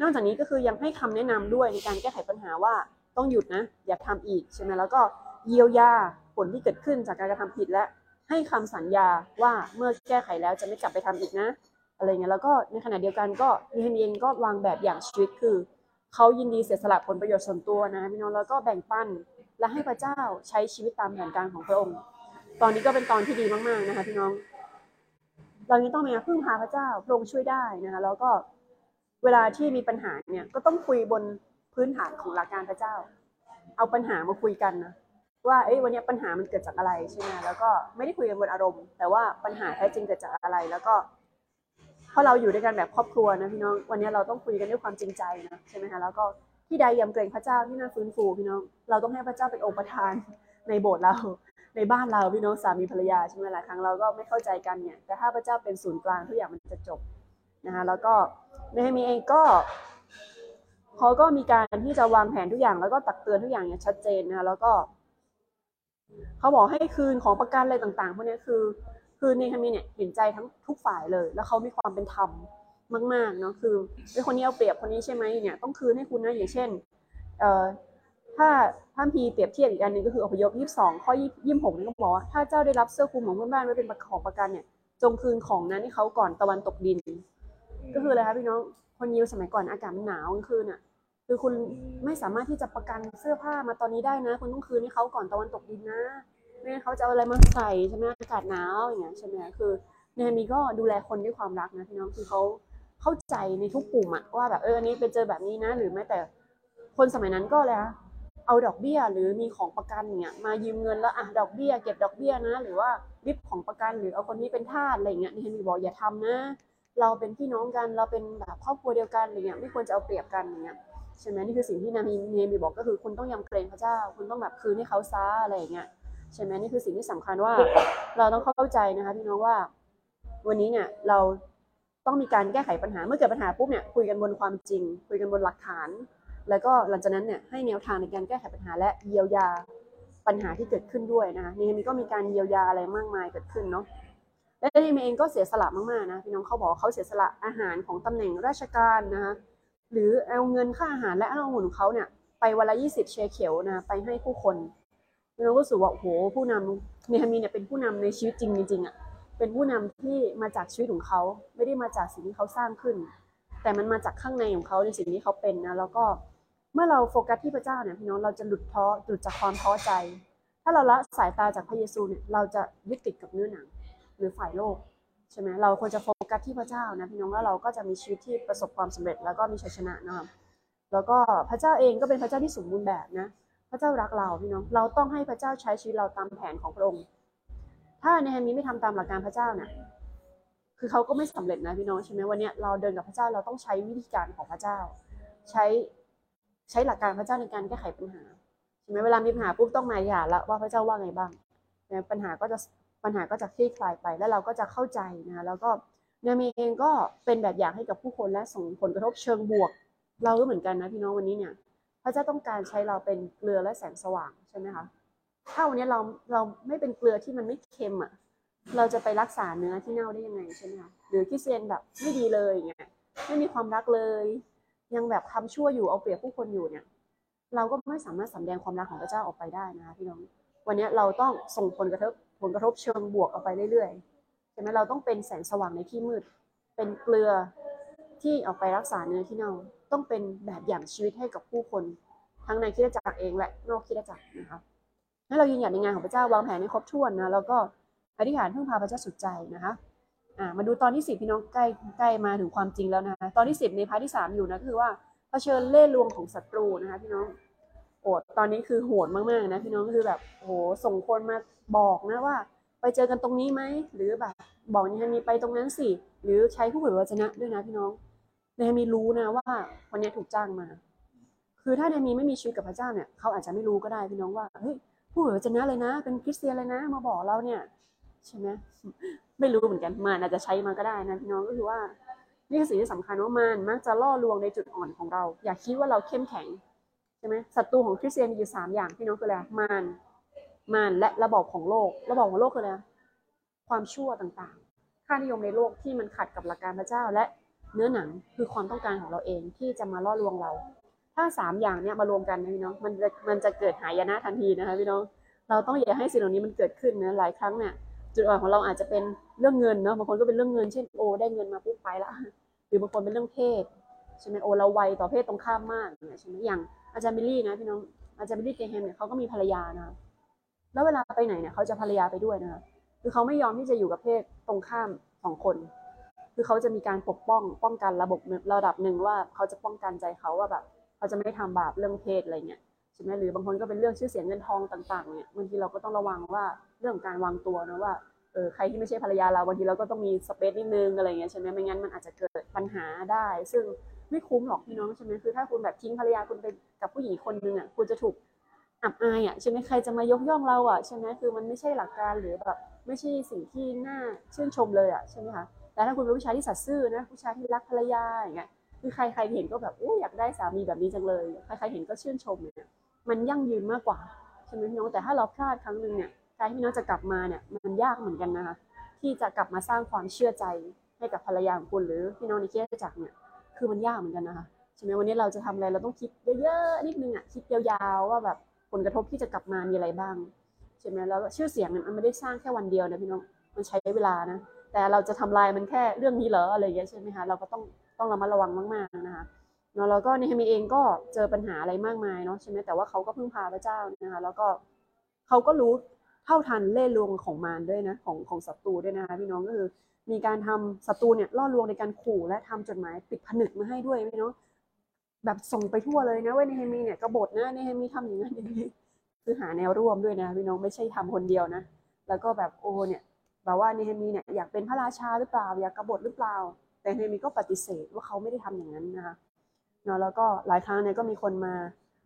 นอกจากนี้ก็คือยังให้คำแนะนำด้วยในการแก้ไขปัญหาว่าต้องหยุดนะ อย่าทำอีกใช่ไหมแล้วก็เยียวยาผลที่เกิดขึ้นจากการกระทำผิดและให้คำสัญญาว่าเมื่อแก้ไขแล้วจะไม่กลับไปทำอีกนะ อะไรเงี้ยแล้วก็ในขณะเดียวกันก็ดีเเองก็วางแบบอย่างชีวิตคือเขายินดีเสียสละผลประโยชน์ส่วนตัวนะพี่น้องแล้วก็แบ่งปันและให้พระเจ้าใช้ชีวิตตามแผนการของพระองค์ ตอนนี้ก็เป็นตอนที่ดีมากๆนะคะพี่น้อง เรายังต้องมาพึ่งพาพระเจ้าพระองค์ช่วยได้นะคะแล้วก็ เวลาที่มีปัญหาเนี่ยก็ต้องคุยบนพื้นฐานของหลักการพระเจ้า เอาปัญหามาคุยกันนะว่าเอ้ยวันนี้ปัญหามันเกิดจากอะไรใช่ไหมแล้วก็ไม่ได้คุยกันบนอารมณ์ แต่ว่าปัญหาแท้จริงเกิดจากอะไร แล้วก็เพราะเราอยู่ด้วยกันแบบครอบครัวนะพี่น้อง วันนี้เราต้องคุยกันด้วยความจริงใจนะใช่ไหมคะแล้วก็ที่ใดยำเกรงพระเจ้าที่นั่นฟื้นฟูพี่น้อง เราต้องให้พระเจ้าเป็นองค์ประธานในโบสถ์เรา ในบ้านเราพี่น้องสามีภรรยาใช่ไหมหลายครั้งเราก็ไม่เข้าใจกันเนี่ยแต่ถ้าพระเจ้าเป็นศูนย์กลางทุกอย่างมันจะจบนะคะแล้วก็ เนฮมีเองก็เขาก็มีการที่จะวางแผนทุกอย่าง แล้วก็ตักเตือนทุกอย่างอย่างชัดเจนนะแล้วก็เขาบอกให้คืนของประกันอะไรต่างๆพวกนี้คือ คือเนฮามีเนี่ยเห็นใจทั้งทุกฝ่ายเลย แล้วเขามีความเป็นธรรมมากๆเนาะคือไอ้คนนี้เอาเปรียบคนนี้ใช่ไหมเนี่ยต้องคืนให้คุณนะอย่างเช่นเอ่อถ้าถ้าพีเปรียบเทียบอีกอันหนึ่งก็คืออพยพ 22 ข้อ 26นี่ก็บอกว่าถ้าเจ้าได้รับเสื้อคลุมของเพื่อนบ้านไว้เป็นของประกันเนี่ย จงคืนของนั้นให้เขาก่อนตะวันตกดิน ก็คืออะไรคะพี่น้องคนยิวสมัยก่อนอากาศมันหนาวกลางคืนอะ คือคุณไม่สามารถที่จะประกันเสื้อผ้ามาตอนนี้ได้นะ คุณต้องคืนให้เขาก่อนตะวันตกดินนะไม่งั้นเขาจะเอาอะไรมาใส่ใช่ไหมอากาศหนาวอย่างเงี้ยใช่ไหมคือเนฮมีก็ดูแลคนด้วยความรักนะพี่น้องคือเขาเข้าใจในทุกกลุ่มอะว่าแบบเอออันนี้เป็นเจอแบบนี้นะ หรือแม้แต่คนสมัยนั้นก็เลยอะเอาดอกเบี้ยหรือมีของประกันเนี่ยมายืมเงินแล้วอะดอกเบี้ยเก็บดอกเบี้ยนะ หรือว่าริบของประกันหรือเอาคนนี้เป็นทาสอะไรเงี้ยเนฮามีบอกอย่าทำนะ เราเป็นพี่น้องกันเราเป็นแบบครอบครัวเดียวกันอะไรเงี้ยไม่ควรจะเอาเปรียบกันอย่างเงี้ยใช่ไหมนี่คือสิ่งที่นามีเนมีบอกก็คือคุณต้องยำเกรงพระเจ้า คุณต้องแบบคืนให้เขาซาอะไรอย่างเงี้ยใช่ไหมนี่คือสิ่งที่สำคัญว่า เราต้องเข้าใจนะคะพี่น้องว่า วันนี้เนี่ยเราต้องมีการแก้ไขปัญหาเมื่อเกิดปัญหาปุ๊บเนี่ยคุยกันบนความจริง คุยกันบนหลักฐาน แล้วก็หลังจากนั้นเนี่ยให้แนวทางในการแก้ไขปัญหาและเยียวยาปัญหาที่เกิดขึ้นด้วยนะคะนี่มีก็มีการเยียวยาอะไรมากมายเกิดขึ้นเนาะ และเนมีเองก็เสียสละมากๆนะพี่น้องเขาบอกเขาเสียสละอาหารของตำแหน่งราชการนะคะหรือเอาเงินค่าอาหารและเอาเงินของเขาเนี่ยไปวันละ 20 เชเขียวนะไปให้ผู้คนเราก็รู้สึกว่าโอ้โหผู้นำเนฮามีเนี่ยเป็นผู้นำในชีวิตจริงจริงๆอะเป็นผู้นำที่มาจากชีวิตของเขาไม่ได้มาจากสิ่งที่เขาสร้างขึ้น แต่มันมาจากข้างในของเขาในสิ่งที่เขาเป็นนะแล้วก็เมื่อเราโฟกัสที่พระเจ้าเนี่ยพี่น้องเราจะหลุดท้อหลุดจากความท้อใจ ถ้าเราละสายตาจากพระเยซูเนี่ยเราจะยึดติดกับเนื้อหนัง รือฝ่ายโลกใช่ไหมเราควรจะโฟกัสที่พระเจ้านะพี่น้องแล้วเราก็จะมีชีวิตที่ประสบความสำเร็จแล้วก็มีชัยชนะนะครับแล้วก็พระเจ้าเองก็เป็นพระเจ้าที่สมบูรณ์แบบนะพระเจ้ารักเราพี่น้องเราต้องให้พระเจ้าใช้ชีวิตเราตามแผนของพระองค์ ถ้าในแฮมนี้ไม่ทำตามหลักการพระเจ้าเนี่ยคือเขาก็ไม่สำเร็จนะพี่น้องใช่ไหมวันนี้เราเดินกับพระเจ้าเราต้องใช้วิธีการของพระเจ้า ใช้ใช้หลักการพระเจ้าในการแก้ไขปัญหาใช่ไหมเวลามีปัญหาปุ๊บต้องมาหย่าละว่าพระเจ้าว่าไงบ้างปัญหาก็จะ ปัญหาก็จะคลี่คลายไปแล้วเราก็จะเข้าใจนะแล้วก็นามีเองก็เป็นแบบอย่างให้กับผู้คนและส่งผลกระทบเชิงบวก เราก็เหมือนกันนะพี่น้องวันนี้เนี่ย พระเจ้าต้องการใช้เราเป็นเกลือและแสงสว่างใช่ไหมคะถ้าวันนี้เราเราไม่เป็นเกลือที่มันไม่เค็มอะเราจะไปรักษาเนื้อที่เน่าได้ยังไงใช่ไหมคะหรือคริสเตียนแบบไม่ดีเลยอย่างเงี้ยไม่มีความรักเลย ยังแบบทำชั่วอยู่เอาเปรียบผู้คนอยู่เนี่ย เราก็ไม่สามารถสำแดงความรักของพระเจ้าออกไปได้นะคะพี่น้อง วันนี้เราต้องส่งผลกระทบ ผลกระทบเชิงบวกออกไปเรื่อยๆใช่ไหมเราต้องเป็นแสงสว่างในที่มืด เป็นเกลือที่ออกไปรักษาเนื้อที่เน่าต้องเป็นแบบอย่างชีวิตให้กับผู้คน ทั้งในคริสตจักรเองและนอกคริสตจักรนะคะให้เรายืนหยัดในงานของพระเจ้าวางแผนให้ครบถ้วนนะแล้วก็อธิษฐานพึ่งพาพระเจ้าสุดใจนะคะอ่ามาดูตอนที่สิบพี่น้องใกล้ใกล้มาถึงความจริงแล้วนะคะตอนที่สิบใน part ที่สามอยู่นะก็คือว่าเผชิญเล่ห์ลวงของศัตรูนะคะพี่น้อง โอดตอนนี้คือโหดมากๆนะพี่น้องก็คือแบบโหส่งคนมาบอกนะว่า ไปเจอกันตรงนี้ไหมหรือแบบบอกนี่มีไปตรงนั้นสิหรือใช้ผู้เผยพระวจนะด้วยนะพี่น้องเนยมีรู้นะว่าวันนี้ถูกจ้างมา คือถ้าเนยมีไม่มีชีวิตกับพระเจ้าเนี่ยเขาอาจจะไม่รู้ก็ได้พี่น้องว่าเฮ้ยผู้เผยพระวจนะเลยนะ เป็นคริสเตียนเลยนะ มาบอกเราเนี่ยใช่ไหมไม่รู้เหมือนกันมันอาจจะใช้มาก็ได้นะพี่น้องก็คือว่านี่คือสิ่งที่สำคัญว่ามันมักจะล่อลวงในจุดอ่อนของเรา อย่าคิดว่าเราเข้มแข็ง ช่ไหมศัตรูของคริสเตียนมีอยู่สามอย่างพี่น้องคืออะไรมารมารและระบอบของโลก ระบอบของโลกคืออะไรความชั่วต่างๆ ค่านิยมในโลกที่มันขัดกับหลักการพระเจ้า และเนื้อหนังคือความต้องการของเราเองที่จะมาล่อลวงเรา ถ้าสามอย่างเนี้ยมารวมกันนะพี่น้องมันจะมันจะเกิดหายนะทันทีนะคะพี่น้อง เราต้องอย่าให้สิ่งเหล่านี้มันเกิดขึ้นนะหลายครั้งเนี่ยจุดอ่อนของเราอาจจะเป็นเรื่องเงินเนาะบางคนก็เป็นเรื่องเงินเช่นโอได้เงินมาปุ๊บไปละหรือบางคนเป็นเรื่องเพศใช่ไหมโอเราไวต่อเพศตรงข้ามมากเนี่ยใช่ไหมอย่าง อาจารย์บิลลี่นะพี่น้องอาจารย์บิลลี่เกรแฮมเนี่ยเขาก็มีภรรยานะแล้วเวลาไปไหนเนี่ยเขาจะภรรยาไปด้วยนะคะคือเขาไม่ยอมที่จะอยู่กับเพศตรงข้ามสองคน คือเขาจะมีการปกป้องป้องกันระบบระดับหนึ่งว่าเขาจะป้องกันใจเขาว่าแบบเขาจะไม่ทำบาปเรื่องเพศอะไรเงี้ยใช่ไหมหรือบางคนก็เป็นเรื่องชื่อเสียงเงินทองต่างๆเนี่ยบางทีเราก็ต้องระวังว่าเรื่องการวางตัวนะว่าเออใครที่ไม่ใช่ภรรยาเราบางทีเราก็ต้องมีสเปซนิดนึงอะไรเงี้ยใช่ไหมไม่งั้นมันอาจจะเกิดปัญหาได้ ซึ่ง ไม่คุ้มหรอกพี่น้องใช่ไหมคือถ้าคุณแบบทิ้งภรรยาคุณไปกับผู้หญิงคนหนึ่งอะคุณจะถูกอับอายอะใช่ไหมใครจะมายกย่องเราอะใช่ไหมคือมันไม่ใช่หลักการหรือแบบไม่ใช่สิ่งที่น่าชื่นชมเลยอะใช่ไหมคะแต่ถ้าคุณเป็นผู้ชายที่สัตย์ซื่อนะผู้ชายที่รักภรรยาอย่างเงี้ยคือใครใครเห็นก็แบบโอ้อยากได้สามีแบบนี้จังเลยใครใครเห็นก็ชื่นชมเนี่ยมันยั่งยืนมากกว่าใช่ไหมพี่น้องแต่ถ้าเราพลาดครั้งหนึ่งเนี่ยการที่พี่น้องจะกลับมาเนี่ยมันยากเหมือนกันนะคะที่จะกลับมาสร้างความเชื่อใจให้กับภรรยาของคุณหรือพี่น้องในคสจักรเนี่ย คือมันยากเหมือนกันนะคะใช่ไหมวันนี้เราจะทำอะไรเราต้องคิดเยอะๆนิดนึงอะคิดยาวๆว่าแบบผลกระทบที่จะกลับมามีอะไรบ้างใช่ไหมแล้วชื่อเสียงเนี่ยมันไม่ได้สร้างแค่วันเดียวนะพี่น้องมันใช้เวลานะแต่เราจะทำลายมันแค่เรื่องนี้เหรออะไรอย่างเงี้ยใช่ไหมคะเราก็ต้องต้องระมัดระวังมากๆนะคะเนาะแล้วก็เนฮามีเองก็เจอปัญหาอะไรมากมายเนาะใช่ไหมแต่ว่าเขาก็พึ่งพาพระเจ้านะคะแล้วก็เขาก็รู้ เท่าทันเล่ลวงของมารด้วยนะของของศัตรูด้วยนะคะพี่น้องก็คือ มีการทำศัตรูเนี่ยล่อลวงในการขู่และทำจดหมายปิดผนึกมาให้ด้วยพี่น้องแบบส่งไปทั่วเลยนะว่าเนเฮมีเนี่ยกบฏนะเนเฮมีทำอย่างนั้นอย่างนี้คือหาแนวร่วมด้วยนะพี่น้องไม่ใช่ทำคนเดียวนะ แล้วก็แบบโอ้เนี่ยแบบว่าเนเฮมีเนี่ยอยากเป็นพระราชาหรือเปล่า อยากกบฏหรือเปล่า แต่เนฮมีก็ปฏิเสธว่าเขาไม่ได้ทำอย่างนั้นนะคะเนาะแล้วก็หลายครั้งเนี่ยก็มีคนมา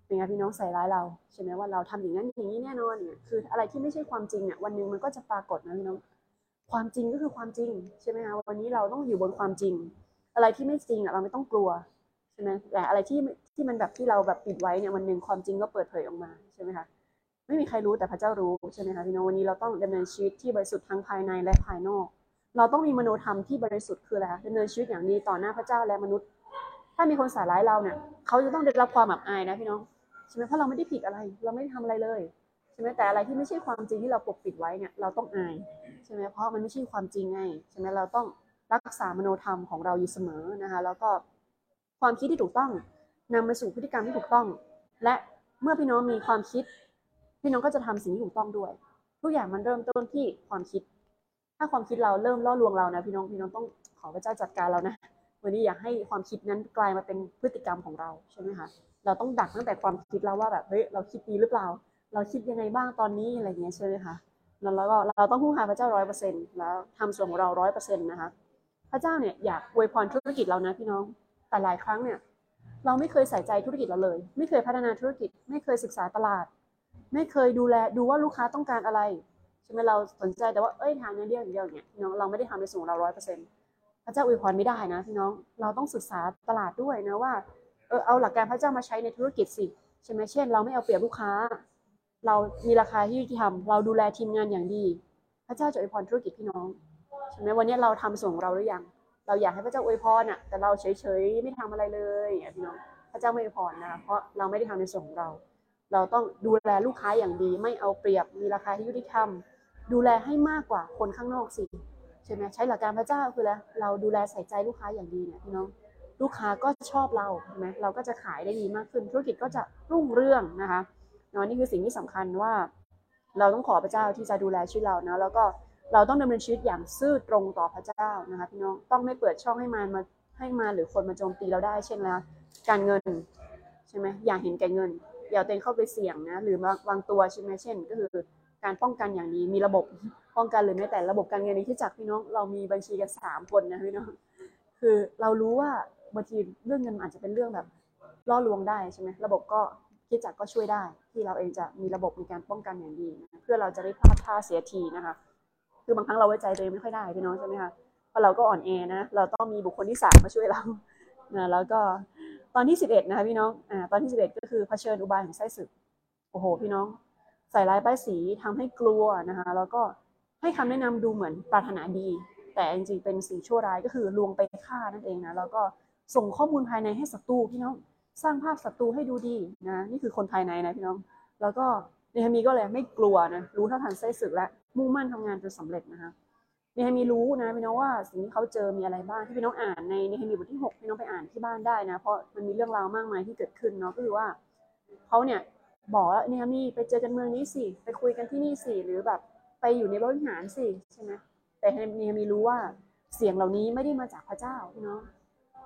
เป็นไงพี่น้องใส่ร้ายเราใช่ไหมว่าเราทำอย่างนั้นอย่างนี้แน่นอนเนี่ยคืออะไรที่ไม่ใช่ความจริงเนี่ยวันหนึ่งมันก็จะปรากฏนะพี่น้องความจริงก็คือความจริงใช่ไหมคะวันนี้เราต้องอยู่บนความจริง อะไรที่ไม่จริงอะเราไม่ต้องกลัวใช่ไหมแต่อะไรที่ที่มันแบบที่เราแบบปิดไว้เนี่ยวันหนึ่งความจริงก็เปิดเผยออกมาใช่ไหมคะไม่มีใครรู้แต่พระเจ้ารู้ใช่ไหมคะพี่น้องวันนี้เราต้องดำเนินชีวิตที่บริสุทธิ์ทั้งภายในและภายนอก เราต้องมีมโนธรรมที่บริสุทธิ์คืออะไรคะดำเนินชีวิตอย่างดีต่อหน้าพระเจ้าและมนุษย์ ถ้ามีคนใส่ร้ายเราเนี่ยเขาจะต้องได้รับความอับอายนะพี่น้อง ใช่ไหมเพราะเราไม่ได้ผิดอะไร เราไม่ได้ทำอะไรเลยใช่ไหมแต่อะไรที่ไม่ใช่ความจริงที่เราปกปิดไว้เนี่ยเราต้องอายใช่ไหมเพราะมันไม่ใช่ความจริงไงใช่ไหมเราต้องรักษามโนธรรมของเราอยู่เสมอนะคะแล้วก็ความคิดที่ถูกต้องนำมาสู่พฤติกรรมที่ถูกต้อง และเมื่อพี่น้องมีความคิด พี่น้องก็จะทำสิ่งที่ถูกต้องด้วย ทุกอย่างมันเริ่มต้นที่ความคิด ถ้าความคิดเราเริ่มล่อลวงเรานะพี่น้องพี่น้องต้องขอพระเจ้าจัดการเรานะวันนี้อยากให้ความคิดนั้นกลายมาเป็นพฤติกรรมของเราใช่ไหมคะ เราต้องดักตั้งแต่ความคิดเราว่าแบบเฮ้ยเราคิดดีหรือเปล่า เราคิดยังไงบ้างตอนนี้อะไรเงี้ยใช่ไหมคะแล้วเราก็เราต้องพึ่งพาพระเจ้าร้อยเปอร์เซ็นต์แล้วทำส่วนของเราร้อยเปอร์เซ็นต์นะคะพระเจ้าเนี่ยอยากอวยพรธุรกิจเรานะพี่น้อง แต่หลายครั้งเนี่ยเราไม่เคยใส่ใจธุรกิจเราเลย ไม่เคยพัฒนาธุรกิจ ไม่เคยศึกษาตลาด ไม่เคยดูแลดูว่าลูกค้าต้องการอะไรใช่ไหมเราสนใจแต่ว่าเอ้ยทางเงินเดียวอย่างเดียวเนี่ยน้องเราไม่ได้ทำในส่วนเราร้อยเปอร์เซ็นต์พระเจ้าอวยพรไม่ได้นะพี่น้องเราต้องศึกษาตลาดด้วยนะว่า เออเอาหลักการพระเจ้ามาใช้ในธุรกิจสิใช่ไหมเช่น เราไม่เอาเปรียบลูกค้า เรามีราคาที่ยุติธรรมเราดูแลทีมงานอย่างดี พระเจ้าจะอวยพรธุรกิจพี่น้องใช่ไหมวันนี้เราทำส่งเราหรือยัง เราอยากให้พระเจ้าอวยพรอะ แต่เราเฉยๆไม่ทำอะไรเลยอย่างพี่น้องพระเจ้าไม่อวยพรนะคะเพราะเราไม่ได้ทำในส่วนของเรา เราต้องดูแลลูกค้าอย่างดี ไม่เอาเปรียบมีราคาที่ยุติธรรม ดูแลให้มากกว่าคนข้างนอกสิใช่ไหมใช้หลักการพระเจ้าคือแล้วเราดูแลใส่ใจลูกค้าอย่างดีเนี่ยพี่น้อง ลูกค้าก็ชอบเราใช่ไหมเราก็จะขายได้ดีมากขึ้น ธุรกิจก็จะรุ่งเรื่องนะคะเนาะนี่คือสิ่งที่สำคัญว่า เราต้องขอพระเจ้าที่จะดูแลชีวิตเรานะแล้วก็เราต้องดำเนินชีวิตอย่างซื่อตรงต่อพระเจ้านะคะพี่น้องต้องไม่เปิดช่องให้มันมาให้มาหรือคนมาโจมตีเราได้เช่นแล้วการเงินใช่ไหมอย่าเห็นแก่เงิน อย่าเต็งเข้าไปเสี่ยงนะหรือวางตัวใช่ไหมเช่น ก็คือการป้องกันอย่างดีมีระบบป้องกันหรือแม้แต่ระบบการเงินในที่จักพี่น้องเรามีบัญชีกันสามคนนะพี่น้องคือเรารู้ว่า บางทีเรื่องเงินอาจจะเป็นเรื่องแบบล่อลวงได้ใช่ไหมระบบก็ที่จักก็ช่วยได้ ที่เราเองจะมีระบบในการป้องกันอย่างดีนะเพื่อเราจะได้พลาดท่าเสียทีนะคะ คือบางครั้งเราไว้ใจตัวเองไม่ค่อยได้พี่น้องใช่ไหมคะเพราะเราก็อ่อนแอนะเราต้องมีบุคคลที่สามมาช่วยเรานะแล้วก็ตอนที่สิบเอ็ดนะคะพี่น้องอ่าตอนที่สิบเอ็ดก็คือเผชิญอุบายของไส้ศึกโอ้โห พี่น้อง ใส่ร้ายป้ายสีทำให้กลัวนะคะแล้วก็ให้คำแนะนำดูเหมือนปรารถนาดี แต่จริงๆเป็นสิ่งชั่วร้ายก็คือลวงไปฆ่านั่นเองนะแล้วก็ ส่งข้อมูลภายในให้ศัตรูพี่น้อง สร้างภาพศัตรูให้ดูดีนะนี่คือคนภายในนะพี่น้อง แล้วก็เนฮามีก็เลยไม่กลัวนะรู้เท่าทันไส้ศึกและมุ่งมั่นทำงานจนสำเร็จนะคะเนฮามีรู้นะพี่น้องว่าสิ่งที่เขาเจอมีอะไรบ้างที่พี่น้องอ่านในเนฮามีบทที่ 6 พี่น้องไปอ่านที่บ้านได้นะ เพราะมันมีเรื่องราวมากมายที่เกิดขึ้นเนาะก็คือว่าเขาเนี่ยบอกว่าเนฮามีไปเจอกันเมืองนี้สิไปคุยกันที่นี่สิหรือแบบไปอยู่ในบริหารสิใช่ไหมแต่เนฮามีรู้ว่าเสียงเหล่านี้ไม่ได้มาจากพระเจ้าพี่น้อง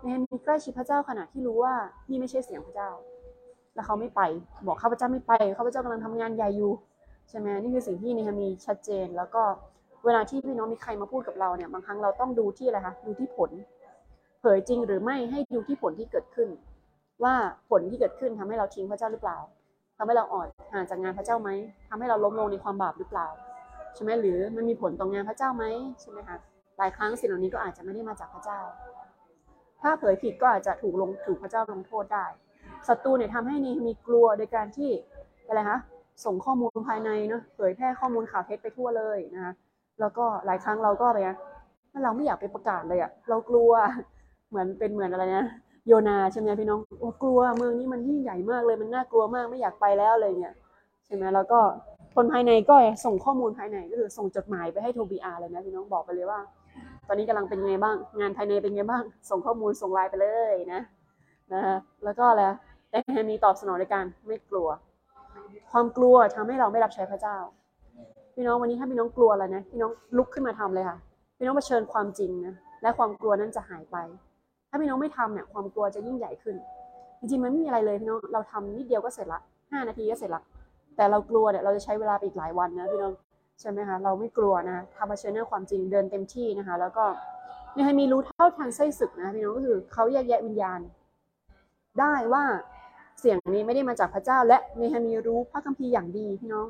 เนฮามีใกล้ชิดพระเจ้าขนาดที่รู้ว่านี่ไม่ใช่เสียงพระเจ้า แล้วเขาไม่ไป บอกข้าพเจ้าไม่ไปข้าพเจ้ากำลังทำงานใหญ่อยู่ใช่ไหมนี่คือสิ่งที่เนฮามีชัดเจน แล้วก็เวลาที่พี่น้องมีใครมาพูดกับเราเนี่ยบางครั้งเราต้องดูที่อะไรคะดูที่ผล เผยจริงหรือไม่ให้ดูที่ผลที่เกิดขึ้น ว่าผลที่เกิดขึ้นทำให้เราทิ้งพระเจ้าหรือเปล่าทำให้เราอ่อนห่างจากงานพระเจ้าไหมทำให้เราล้มลงในความบาปหรือเปล่าใช่ไหมหรือมันมีผลต่องานพระเจ้าไหมใช่ไหมคะหลายครั้งสิ่งเหล่านี้ก็อาจจะไม่ได้มาจากพระเจ้า ถ้าเผยผิดก็อาจจะถูกลงถูกพระเจ้าลงโทษได้ศัตรูเนี่ยทำให้นีมีกลัวโดยการที่อะไรคะส่งข้อมูลภายในเนาะเผยแพร่ข้อมูลข่าวเท็จไปทั่วเลยนะคะแล้วก็หลายครั้งเราก็ไปนะเราไม่อยากไปประกาศเลยอะเรากลัวเหมือนเป็นเหมือนอะไรนะโยนาใช่ไหมพี่น้องโอ้กลัวเมืองนี้มันยิ่งใหญ่มากเลยมันน่ากลัวมากไม่อยากไปแล้วเลยเนี่ยใช่ไหมแล้วก็คนภายในก็ส่งข้อมูลภายในก็คือส่งจดหมายไปให้โทบีอาเลยนะพี่น้องบอกไปเลยว่า ตอนนี้กำลังเป็นยังไงบ้าง งานภายในเป็นยังไงบ้าง ส่งข้อมูลส่งไลน์ไปเลยนะนะคะแล้วก็อะไรแต่มีตอบสนองในการไม่กลัว ความกลัวทำให้เราไม่รับใช้พระเจ้า พี่น้องวันนี้ถ้าพี่น้องกลัวอะไรนะพี่น้องลุกขึ้นมาทำเลยค่ะ พี่น้องเผชิญความจริงนะและความกลัวนั้นจะหายไป ถ้าพี่น้องไม่ทำเนี่ยความกลัวจะยิ่งใหญ่ขึ้น จริงๆมันไม่มีอะไรเลยพี่น้องเราทำนิดเดียวก็เสร็จละห้านาทีก็เสร็จละแต่เรากลัวเนี่ยเราจะใช้เวลาไปอีกหลายวันนะพี่น้อง ใช่ไหมคะเราไม่กลัวนะทำเผชิญหน้าความจริงเดินเต็มที่นะคะ แล้วก็นี่ให้มีรู้เท่าทันไส้ศึกนะพี่น้องก็คือเขาแยกแยะวิญญาณ ได้ว่าเสียงนี้ไม่ได้มาจากพระเจ้า และเนฮามีรู้พระคัมภีร์อย่างดีพี่น้อง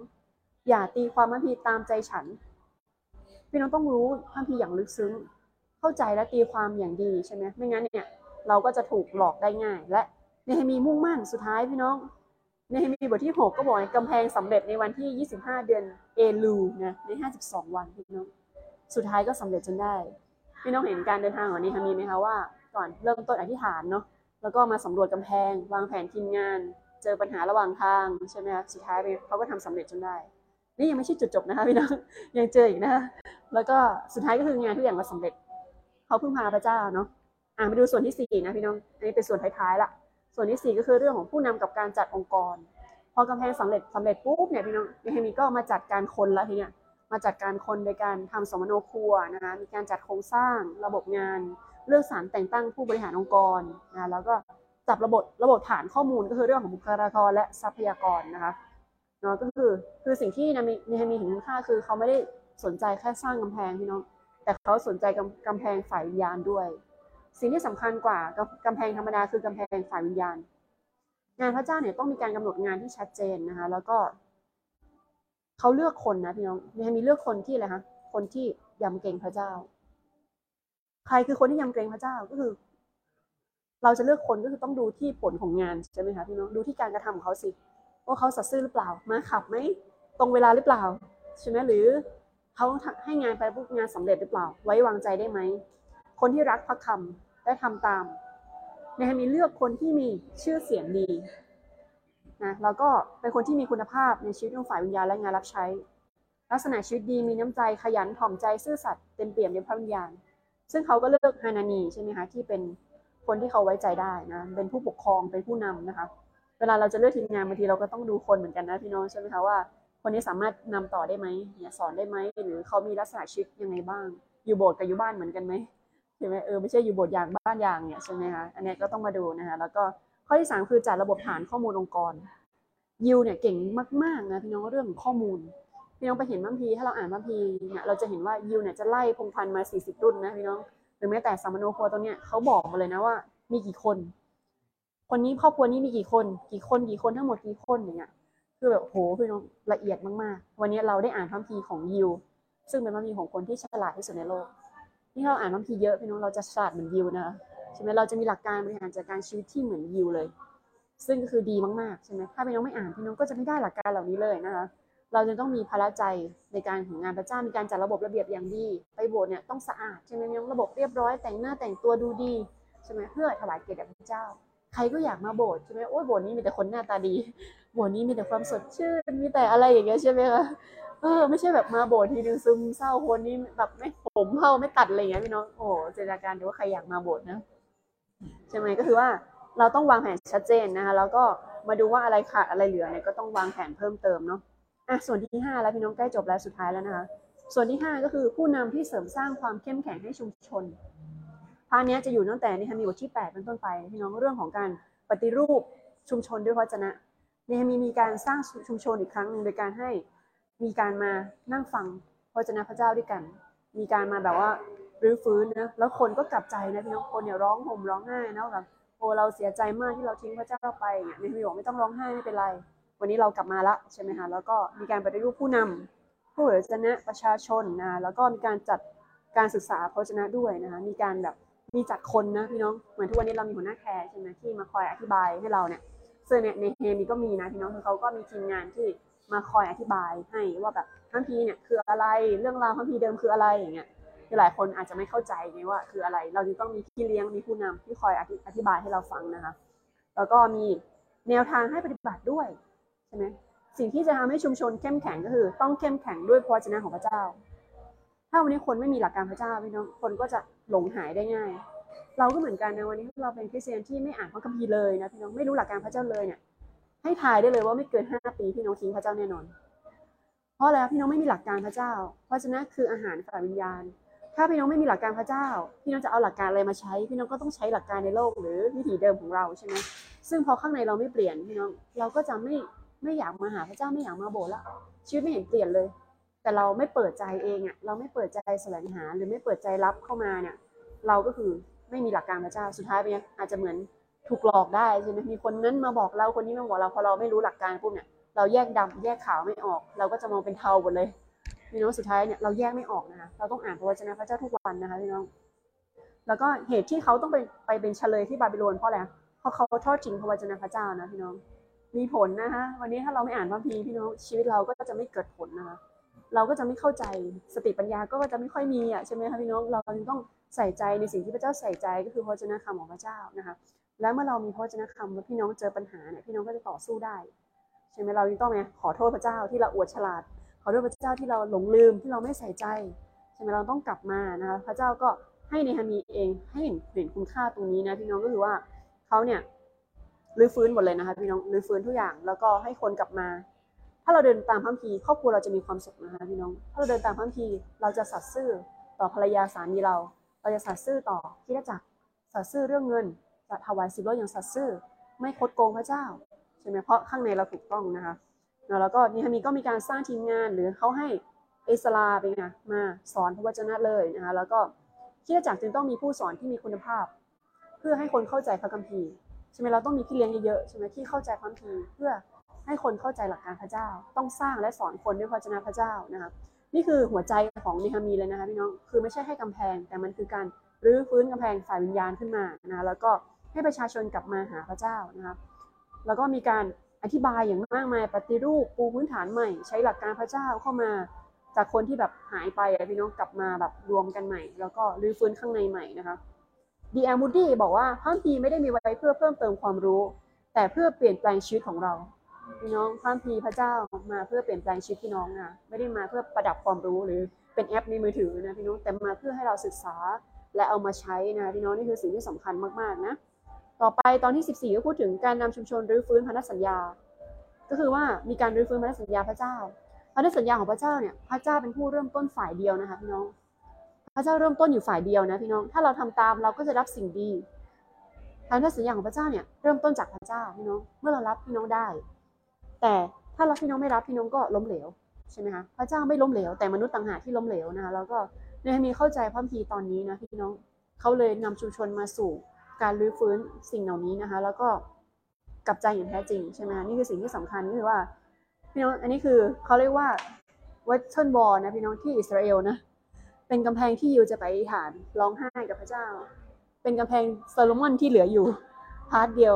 อย่าตีความพระคัมภีร์ตามใจฉัน พี่น้องต้องรู้พระคัมภีร์อย่างลึกซึ้ง เข้าใจและตีความอย่างดีใช่ไหมไม่งั้นเนี่ยเราก็จะถูกหลอกได้ง่าย และเนฮามีมุ่งมั่นสุดท้ายพี่น้อง เนฮมีบทที่ 6 ก็บอกกำแพงสำเร็จในวันที่ 25 เดือนเอลูนะใน 52 วันพี่น้องสุดท้ายก็สำเร็จจนได้พี่น้องเห็นการเดินทางของเนฮามีไหมคะว่าก่อนเริ่มต้นอธิษฐานเนาะแล้วก็มาสำรวจกำแพง วางแผนทีมงาน เจอปัญหาระหว่างทางใช่ไหมคะสุดท้ายเขาก็ทำสำเร็จจนได้ นี่ยังไม่ใช่จุดจบนะคะพี่น้องยังเจออีกนะคะแล้วก็สุดท้ายก็คืองานทุกอย่างก็สำเร็จเขาพึ่งพาพระเจ้าเนาะอ่ามาดูส่วนที่สี่นะพี่น้องอันนี้เป็นส่วนท้ายๆละ ส่วนที่สี่ก็คือเรื่องของผู้นำกับการจัดองค์กร พอกำแพงสำเร็จสำเร็จปุ๊บเนี่ยพี่น้องเนฮามีก็มาจัดการคนและทีเนี้ยมาจัดการคนโดยการทำสมโนครัวนะคะมีการจัดโครงสร้างระบบงาน เลือกสรรแต่งตั้งผู้บริหารองค์กรนะแล้วก็จับระบบระบบฐานข้อมูลก็คือเรื่องของบุคลากรและทรัพยากรนะคะเนาะก็คือคือสิ่งที่นามีเนฮามีเห็นคุณค่าคือเขาไม่ได้สนใจแค่สร้างกำแพงพี่น้องแต่เขาสนใจกำกำแพงฝ่ายวิญญาณด้วย สิ่งที่สำคัญกว่ากำกำแพงธรรมดาคือกำแพงฝ่ายวิญญาณ งานพระเจ้าเนี่ยต้องมีการกำหนดงานที่ชัดเจนนะคะ แล้วก็เขาเลือกคนนะพี่น้องเนฮามีเลือกคนที่อะไรคะคนที่ยำเกรงพระเจ้า ใครคือคนที่ยำเกรงพระเจ้าก็คือ เราจะเลือกคนก็คือต้องดูที่ผลของงานใช่ไหมคะพี่น้องดูที่การกระทำของเขาสิว่าเขาสัตย์ซื่อหรือเปล่ามาขับไหมตรงเวลาหรือเปล่าใช่ไหมหรือเขาให้งานไปปุ๊บงานสำเร็จหรือเปล่า ไว้วางใจได้ไหม คนที่รักพระคำและทำตามในมีเลือกคนที่มีชื่อเสียงดีนะแล้วก็เป็นคนที่มีคุณภาพในชีวิตของฝ่ายวิญญาณและงานรับใช้ ลักษณะชีวิตดีมีน้ำใจขยันถ่อมใจซื่อสัตย์เต็มเปี่ยมในพระวิญญาณ ซึ่งเขาก็เลือกฮานานีใช่ไหมคะที่เป็นคนที่เขาไว้ใจได้นะเป็นผู้ปกครองเป็นผู้นำนะคะ เวลาเราจะเลือกทีมงานบางทีเราก็ต้องดูคนเหมือนกันนะพี่น้องใช่ไหมคะว่า คนนี้สามารถนำต่อได้ไหมเนี่ยสอนได้ไหมหรือเขามีลักษณะชีวิตยังไงบ้าง อยู่โบสถ์กับอยู่บ้านเหมือนกันไหม ใช่ไหมเออไม่ใช่อยู่บสถ์อย่างบ้านอย่างเนี่ยใช่ไหมคะอันนี้ก็ต้องมาดูนะคะแล้วก็ข้อที่สามคือจัดระบบฐานข้อมูลองค์กรยิวเนี่ยเก่งมากๆนะพี่น้องเรื่องข้อมูลพี่น้องไปเห็นบัมพีถ้าเราอ่านบัมพีเนี่ยเราจะเห็นว่ายิวเนี่ยจะไล่พงพันมา 40 รุ่นนะพี่น้องหรือแม้แต่สามโนครัวตรงเนี้ยเขาบอกมาเลยนะว่า มีกี่คน คนนี้ครอบครัวนี้มีกี่คน กี่คนกี่คนทั้งหมดกี่คนอย่างเงี้ยคือแบบโหพี่น้องละเอียดมากๆ วันนี้เราได้อ่านพัมพีของยิวซึ่งเป็นพัมพีของคนที่ฉลาดที่สุดในโลก นี่เราอ่านพัมพีร์เยอะพี่น้องเราจะฉลาดเหมือนยิวนะคะใช่ไหมเราจะมีหลักการบริหารจัดการชีวิตที่เหมือนยิวเลย ซึ่งก็คือดีมากๆใช่ไหมถ้าพี่น้องไม่อ่านพี่น้องก็จะไม่ได้หลักการเหล่านี้เลยนะคะเราจะต้องมีพละใจในการของงานพระเจ้ามีการจัดระบบระเบียบอย่างดีไปโบสถ์เนี่ยต้องสะอาดใช่ไหมน้องระบบเรียบร้อยแต่งหน้าแต่งตัวดูดีใช่ไหมเพื่อถวายเกียรติแด่พระเจ้า ใครก็อยากมาโบสถ์ใช่ไหมโอ้ยโบสถ์นี้มีแต่คนหน้าตาดี โบสถ์นี้มีแต่ความสดชื่นมีแต่อะไรอย่างเงี้ยใช่ไหมคะ เออไม่ใช่แบบมาโบสถ์ทีนึงซึมเศร้าคนนี้แบบไม่ผมเผาไม่ตัดอะไรอย่างเงี้ยพี่น้องโอ้เจตนาการดูว่าใครอยากมาโบสถ์นะใช่ไหมก็คือว่าเราต้องวางแผนชัดเจนนะคะแล้วก็มาดูว่าอะไรขาดอะไรเหลือเนี่ยก็ต้องวางแผนเพิ่มเติมเนาะอะส่วนที่5แล้วพี่น้องใกล้จบแล้วสุดท้ายแล้วนะคะส่วนที่ 5 ก็คือผู้นำที่เสริมสร้างความเข้มแข็งให้ชุมชนpart นี้จะอยู่ตั้งแต่เนหะมีย์บทที่ 8 เป็นต้นไปพี่น้องเรื่องของการปฏิรูปชุมชนด้วยพระวจนะเนหะมีย์มีการสร้างชุมชนอีกครั้งหนึ่งโดยการให้ มีการมานั่งฟังพระวจนะพระเจ้าด้วยกัน มีการมาแบบว่ารื้อฟื้นนะแล้วคนก็กลับใจนะพี่น้องคนเนี่ยร้องห่มร้องไห้นะแบบโอ้เราเสียใจมากที่เราทิ้งพระเจ้าไปเนี่ยเนหะมีย์บอกไม่ต้องร้องไห้ไม่เป็นไร วันนี้เรากลับมาละใช่ไหมคะแล้วก็มีการปฏิรูปผู้นำผู้เผยพระวจนะประชาชนนะแล้วก็มีการจัดการศึกษาพระวจนะด้วยนะคะมีการแบบมีจัดคนนะพี่น้องเหมือนทุกวันนี้เรามีหัวหน้าแคร์ใช่ไหมที่มาคอยอธิบายให้เราเนี่ยซึ่งเนี่ยในเฮมีก็มีนะพี่น้องคือเขาก็มีทีมงานที่ มาคอยอธิบายให้ว่าแบบพระพีร์เนี่ยคืออะไรเรื่องราวพระพีร์เดิมคืออะไรอย่างเงี้ยคือหลายคนอาจจะไม่เข้าใจไงว่าคืออะไร เราจึงต้องมีพี่เลี้ยงมีผู้นำที่คอยอธิอธิบายให้เราฟังนะคะแล้วก็มีแนวทางให้ปฏิบัติด้วยใช่ไหมสิ่งที่จะทำให้ชุมชนเข้มแข็งก็คือ ต้องเข้มแข็งด้วยพระวจนะของพระเจ้า ถ้าวันนี้คนไม่มีหลักการพระเจ้าพี่น้องคนก็จะหลงหายได้ง่าย เราก็เหมือนกันนะวันนี้เราเป็นคริสเตียนที่ไม่อ่านพระคัมภีร์เลยนะพี่น้องไม่รู้หลักการพระเจ้าเลยเนี่ย ให้ทายได้เลยว่าไม่เกินห้าปีพี่น้องทิ้งพระเจ้าแน่นอน เพราะอะไรพี่น้องไม่มีหลักการพระเจ้า เพราะฉะนั้นคืออาหารฝ่ายวิญญาณ ถ้าพี่น้องไม่มีหลักการพระเจ้า พี่น้องจะเอาหลักการอะไรมาใช้ พี่น้องก็ต้องใช้หลักการในโลกหรือวิถีเดิมของเราใช่ไหมซึ่งพอข้างในเราไม่เปลี่ยนพี่น้องเราก็จะไม่ไม่อยากมาหาพระเจ้าไม่อยากมาโบสถ์ละชีวิตไม่เห็นเปลี่ยนเลย แต่เราไม่เปิดใจเองอะเราไม่เปิดใจแสวงหาหรือไม่เปิดใจรับเข้ามาเนี่ย เราก็คือไม่มีหลักการพระเจ้าสุดท้ายไปเนี่ยอาจจะเหมือน ถูกหลอกได้ใช่ไหมมีคนนั้นมาบอกเราคนนี้มาบอกเราพอเราไม่รู้หลักการปุ๊บเนี่ยเราแยกดำแยกขาวไม่ออก เราก็จะมองเป็นเทาหมดเลยพี่น้องสุดท้ายเนี่ยเราแยกไม่ออกนะคะเราต้องอ่านพระวจนะพระเจ้าทุกวันนะคะพี่น้อง แล้วก็เหตุที่เขาต้องไปไปเป็นเฉลยที่บาบิโลนเพราะอะไรเพราะเขาทอดทิ้งพระวจนะพระเจ้านะพี่น้อง มีผลนะคะวันนี้ถ้าเราไม่อ่านพระพีพี่น้องชีวิตเราก็จะไม่เกิดผลนะคะเราก็จะไม่เข้าใจสติปัญญาก็จะไม่ค่อยมีอะใช่ไหมคะพี่น้องเราจึงต้องใส่ใจในสิ่งที่พระเจ้าใส่ใจก็คือพระวจนะคำของพระเจ้านะคะ แล้วเมื่อเรามีพระวจนะคำแล้วพี่น้องเจอปัญหาเนี่ยพี่น้องก็จะต่อสู้ได้ใช่ไหมเราจึงต้องไหมขอโทษพระเจ้าที่เราอวดฉลาด ขอโทษพระเจ้าที่เราหลงลืมที่เราไม่ใส่ใจใช่ไหมเราต้องกลับมานะคะพระเจ้าก็ให้ในฮามีเองให้เห็นเห็นคุณค่าตรงนี้นะพี่น้องก็คือว่าเขาเนี่ยรื้อฟื้นหมดเลยนะคะพี่น้องรื้อฟื้นทุกอย่างแล้วก็ให้คนกลับมา ถ้าเราเดินตามพระคัมภีร์ครอบครัวเราจะมีความสุขนะคะพี่น้องถ้าเราเดินตามพระคัมภีร์เราจะสัตย์ซื่อต่อภรรยาสามีเรา เราจะสัตย์ซื่อต่อคริสตจักรสัตย์ซื่อเรื่องเงิน จะถวายสิบรถอย่างสัตย์ซื่อ ไม่คดโกงพระเจ้าใช่ไหมเพราะข้างในเราถูกต้องนะคะแล้วก็นี่มีก็มีการสร้างทีมงานหรือเขาให้เอสลาเป็นไงมาสอนพระวจนะเลยนะคะแล้วก็คริสตจักจึงต้องมีผู้สอนที่มีคุณภาพ เพื่อให้คนเข้าใจพระคัมภีร์ใช่ไหมเราต้องมีพี่เลี้ยงเยอะๆใช่ไหมที่เข้าใจพระคัมภีร์เพื่อให้คนเข้าใจหลักการพระเจ้า ต้องสร้างและสอนคนด้วยพระวจนะพระเจ้านะคะนี่คือหัวใจของเนฮามีเลยนะคะพี่น้องคือไม่ใช่ให้กำแพง แต่มันคือการรื้อฟื้นกำแพงฝ่ายวิญญาณขึ้นมานะแล้วก็ ให้ประชาชนกลับมาหาพระเจ้านะคะแล้วก็มีการอธิบายอย่างมากมายปฏิรูปปูพื้นฐานใหม่ ใช้หลักการพระเจ้าเข้ามาจากคนที่แบบหายไปพี่น้องกลับมาแบบรวมกันใหม่ แล้วก็รื้อฟื้นข้างในใหม่นะคะดีแอมูดี้บอกว่าพระคัมภีร์ไม่ได้มีไว้เพื่อเพิ่มเติมความรู้ แต่เพื่อเปลี่ยนแปลงชีวิตของเราพี่น้องพระคัมภีร์พระเจ้ามาเพื่อเปลี่ยนแปลงชีวิตพี่น้องนะไม่ได้มาเพื่อประดับความรู้หรือเป็นแอปในมือถือนะพี่น้องแต่มาเพื่อให้เราศึกษาและเอามาใช้นะพี่น้องนี่คือสิ่งที่สำคัญมากๆนะ ต่อไปตอนที่ 14 ก็พูดถึงการนำชุมชนรื้อฟื้นพันธสัญญา ก็คือว่ามีการรื้อฟื้นพันธสัญญาพระเจ้าพันธสัญญาของพระเจ้าเนี่ยพระเจ้าเป็นผู้เริ่มต้นฝ่ายเดียวนะคะพี่น้อง พระเจ้าเริ่มต้นอยู่ฝ่ายเดียวนะพี่น้อง ถ้าเราทำตามเราก็จะรับสิ่งดีพันธสัญญาของพระเจ้าเนี่ยเริ่มต้นจากพระเจ้าพี่น้อง เมื่อเรารับพี่น้องได้ แต่ถ้าเราพี่น้องไม่รับพี่น้องก็ล้มเหลวใช่ไหมคะพระเจ้าไม่ล้มเหลวแต่มนุษย์ต่างหากที่ล้มเหลวนะคะแล้วก็ในมีเข้าใจพระคัมภีตอนนี้นะพี่น้องเขาเลยนำชุมชนมาสู่ การรื้อฟื้นสิ่งเหล่านี้นะคะ แล้วก็กลับใจอย่างแท้จริงใช่ไหมนี่คือสิ่งที่สำคัญก็คือว่าพี่น้องอันนี้คือเขาเรียกว่า Western Wall นะพี่น้องที่อิสราเอลนะเป็นกำแพงที่ยิวจะไปอธิษฐานร้องไห้กับพระเจ้า เป็นกำแพงโซโลมอนที่เหลืออยู่ part เดียว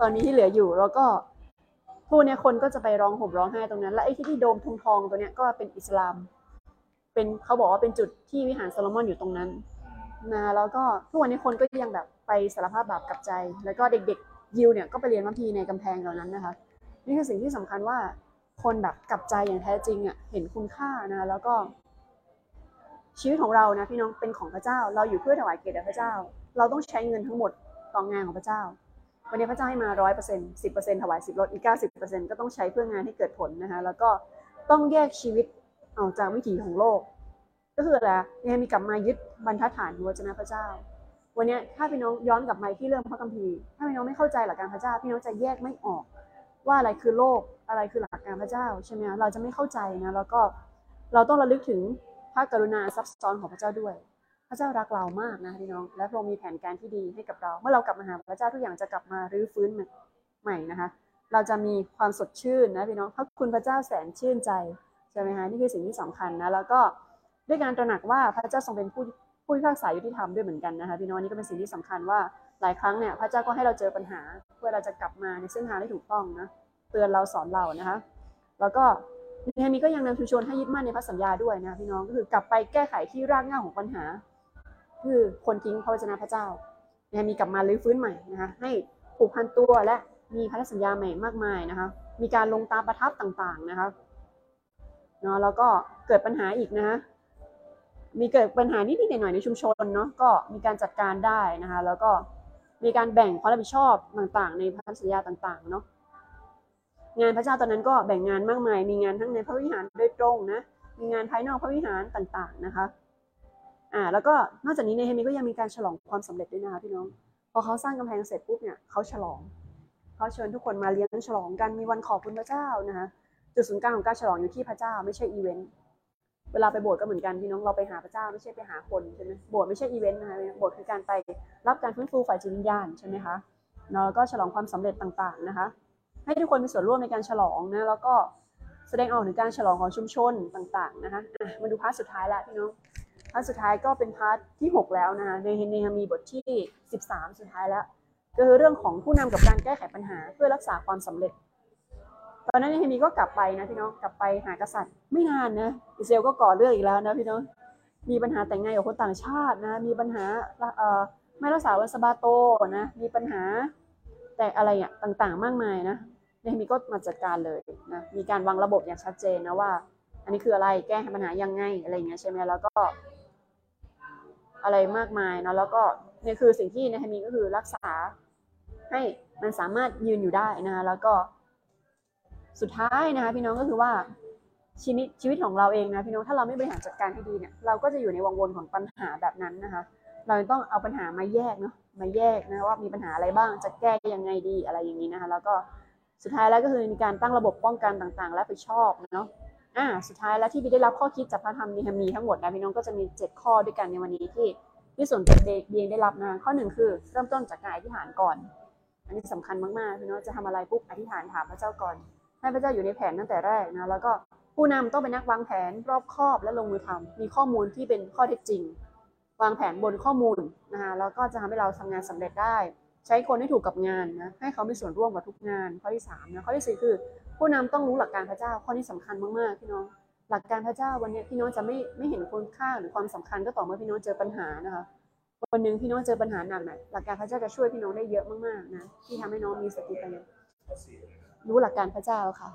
ตอนนี้ที่เหลืออยู่แล้วก็พวกเนี้ยคนก็จะไปร้องห่มร้องไห้ตรงนั้น และไอ้ที่ที่โดมทองทองตัวเนี้ยก็เป็นอิสลาม เป็นเขาบอกว่าเป็นจุดที่วิหารโซโลมอนอยู่ตรงนั้นนะแล้วก็ทุกวันนี้คนก็ยังแบบ สารภาพบาปกับใจ แล้วก็เด็กๆยิวเนี่ยก็ไปเรียนมัพีในกำแพงเหล่านั้นนะคะ นี่คือสิ่งที่สำคัญว่าคนแบบกลับใจอย่างแท้จริงอะเห็นคุณค่านะแล้วก็ชีวิตของเรานะพี่น้องเป็นของพระเจ้า เราอยู่เพื่อถวายเกียรติแด่พระเจ้า เราต้องใช้เงินทั้งหมดต่องานของพระเจ้า วันนี้พระเจ้าให้มาร้อยเปอร์เซ็นต์สิบเปอร์เซ็นต์ถวายสิบลดอีกเก้าสิบเปอร์เซ็นต์ก็ต้องใช้เพื่องานให้เกิดผลนะคะแล้วก็ต้องแยกชีวิตออกจากวิถีของโลก ก็คืออะไรเนี่มีกลับมายึดบรรทัดฐานของวจนะพระเจ้า วันนี้ถ้าพี่น้องย้อนกลับมาที่เรื่องพระคัมภีร์ถ้าพี่น้องไม่เข้าใจหลักการพระเจ้า พี่น้องจะแยกไม่ออก ว่าอะไรคือโลกอะไรคือหลักการพระเจ้าใช่ไหมเราจะไม่เข้าใจนะแล้วก็เราต้องระลึกถึงพระกรุณาซับซ้อนของพระเจ้าด้วย พระเจ้ารักเรามากนะพี่น้อง และพระองค์มีแผนการที่ดีให้กับเรา เมื่อเรากลับมาหาพระเจ้าทุกอย่างจะกลับมารื้อฟื้นใหม่นะคะ เราจะมีความสดชื่นนะพี่น้องพระคุณพระเจ้าแสนชื่นใจใช่ไหมคะนี่คือสิ่งที่สำคัญนะแล้วก็ด้วยการตระหนักว่าพระเจ้าทรงเป็นผู้ ผู้พิพากษายุติธรรมด้วยเหมือนกันนะคะพี่น้องนี่ก็เป็นสิ่งที่สำคัญว่าหลายครั้งเนี่ยพระเจ้าก็ให้เราเจอปัญหา เพื่อเราจะกลับมาในเส้นทางที่ถูกต้องนะเตือนเราสอนเรานะคะ แล้วก็เนมีก็ยังนำชุมชนให้ยึดมั่นในพระสัญญาด้วยนะพี่น้องก็คือกลับไปแก้ไขที่รากเหง้าของปัญหา คือคนทิ้งพระวจนะพระเจ้าเนมีกลับมาลื้อฟื้นใหม่นะคะให้ผูกพันตัวและมีพันธสัญญาใหม่มากมายนะคะ มีการลงตาประทับต่างๆนะคะเนาะแล้วก็เกิดปัญหาอีกนะคะ มีเกิดปัญหานิดๆหน่อยๆในชุมชนเนาะก็มีการจัดการได้นะคะ แล้วก็มีการแบ่งความรับผิดชอบต่างๆ ในพันธสัญญาต่างๆเนาะงานพระเจ้าตอนนั้นก็แบ่งงานมากมาย มีงานทั้งในพระวิหารโดยตรงนะ มีงานภายนอกพระวิหารต่างๆนะคะ อ่า แล้วก็นอกจากนี้เนหะมีย์ก็ยังมีการฉลองความสำเร็จด้วยนะคะพี่น้อง พอเขาสร้างกำแพงเสร็จปุ๊บเนี่ยเขาฉลอง เขาเชิญทุกคนมาเลี้ยงฉลองกัน มีวันขอบคุณพระเจ้านะคะ จุดศูนย์กลางของการฉลองอยู่ที่พระเจ้าไม่ใช่อีเวนต์ เวลาไปโบสถ์ก็เหมือนกันพี่น้องเราไปหาพระเจ้าไม่ใช่ไปหาคนใช่ไหมโบสถ์ไม่ใช่อีเวนต์นะคะโบสถ์คือการไปรับการฟื้นฟูฝ่ายจิตวิญญาณใช่ไหมคะเนาะแล้วก็ฉลองความสำเร็จต่างๆนะคะ ให้ทุกคนมีส่วนร่วมในการฉลองนะแล้วก็แสดงออกถึงการฉลองของชุมชนต่างๆนะคะมาดู part สุดท้ายแล้วพี่น้อง part สุดท้ายก็เป็น part ที่ 6 แล้วนะคะในเนหะมีย์บทที่ 13 สุดท้ายแล้วก็คือเรื่องของผู้นำกับการแก้ไขปัญหาเพื่อรักษาความสำเร็จ ตอนนั้นเนหะมีย์ก็กลับไปนะพี่น้องกลับไปหากษัตริย์ ไม่นานนะอิสราเอลก็ก่อเรื่องอีกแล้วนะพี่น้องมีปัญหาแต่งงานกับคนต่างชาตินะ มีปัญหาเอ่อไม่รักษาวันสะบาโตนะมีปัญหาแต่อะไรอะต่างๆ มากมายนะเนหะมีย์ก็มาจัดการเลยนะมีการวางระบบอย่างชัดเจนนะว่า อันนี้คืออะไรแก้ปัญหายังไงอะไรอย่างเงี้ยใช่ไหมแล้วก็ อะไรมากมายเนาะแล้วก็นี่คือสิ่งที่เนฮมีก็คือรักษาให้มันสามารถยืนอยู่ได้นะแล้วก็ สุดท้ายนะคะพี่น้องก็คือว่าชีวิตชีวิตของเราเองนะพี่น้องถ้าเราไม่บริหารจัดการให้ดีเนี่ยเราก็จะอยู่ในวงวนของปัญหาแบบนั้นนะคะ เราต้องเอาปัญหามาแยกเนาะมาแยกนะว่ามีปัญหาอะไรบ้างจะแก้ยังไงดีอะไรอย่างนี้นะคะ แล้วก็สุดท้ายแล้วก็คือมีการตั้งระบบป้องกันต่างๆ และไปชอบเนาะอ่าสุดท้ายแล้วที่บีได้รับข้อคิดจากพระธรรมเนฮามีทั้งหมดนะพี่น้องก็จะมี 7 ข้อด้วยกันในวันนี้ที่ที่ส่วนตัวเบียงได้รับนะข้อหนึ่งคือ เริ่มต้นจากการอธิษฐานก่อน อันนี้สำคัญมากๆพี่น้องจะทำอะไรปุ๊บอธิษฐานถามพระเจ้าก่อน ให้พระเจ้าอยู่ในแผนตั้งแต่แรกนะแล้วก็ผู้นำต้องเป็นนักวางแผนรอบคอบและลงมือทำมีข้อมูลที่เป็นข้อเท็จจริง วางแผนบนข้อมูลนะคะแล้วก็จะทำให้เราทำงานสำเร็จได้ ใช้คนให้ถูกกับงานนะให้เขามีส่วนร่วมกับทุกงาน ข้อที่3นะข้อที่4คือ ผู้นำต้องรู้หลักการพระเจ้าข้อนี้สำคัญมากๆพี่น้องหลักการพระเจ้าวันนี้พี่น้องจะไม่ไม่เห็นคุณค่าหรือความสำคัญก็ต่อเมื่อพี่น้องเจอปัญหานะคะวันหนึ่งพี่น้องเจอปัญหาหนักหน่อยหลักการพระเจ้าจะช่วยพี่น้องได้เยอะมากๆนะที่ทำให้น้องมีสติปัญญา รู้หลักการพระเจ้าค่ะ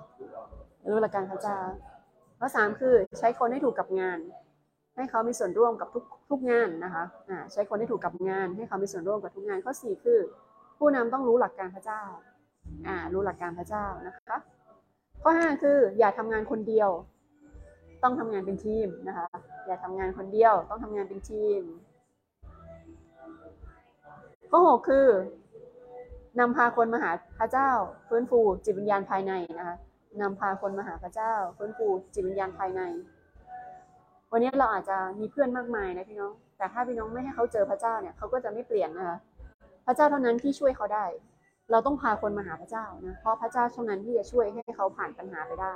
รู้หลักการพระเจ้าข้อสามคือใช้คนให้ถูกกับงาน ให้เขามีส่วนร่วมกับทุกทุกงานนะคะอ่าใช้คนให้ถูกกับงาน ให้เขามีส่วนร่วมกับทุกงาน ข้อสี่คือ ผู้นำต้องรู้หลักการพระเจ้าอ่ารู้หลักการพระเจ้านะคะ ข้อห้าคืออย่าทำงานคนเดียว ต้องทำงานเป็นทีมนะคะ อย่าทำงานคนเดียว ต้องทำงานเป็นทีมข้อหกคือ นำพาคนมาหาพระเจ้าฟื้นฟูจิตวิญญาณภายในนะคะนำพาคนมาหาพระเจ้าฟื้นฟูจิตวิญญาณภายใน วันนี้เราอาจจะมีเพื่อนมากมายนะพี่น้อง แต่ถ้าพี่น้องไม่ให้เขาเจอพระเจ้าเนี่ยเขาก็จะไม่เปลี่ยนนะคะพระเจ้าเท่านั้นที่ช่วยเขาได้ เราต้องพาคนมาหาพระเจ้านะเพราะพระเจ้าเท่านั้นที่จะช่วยให้เขาผ่านปัญหาไปได้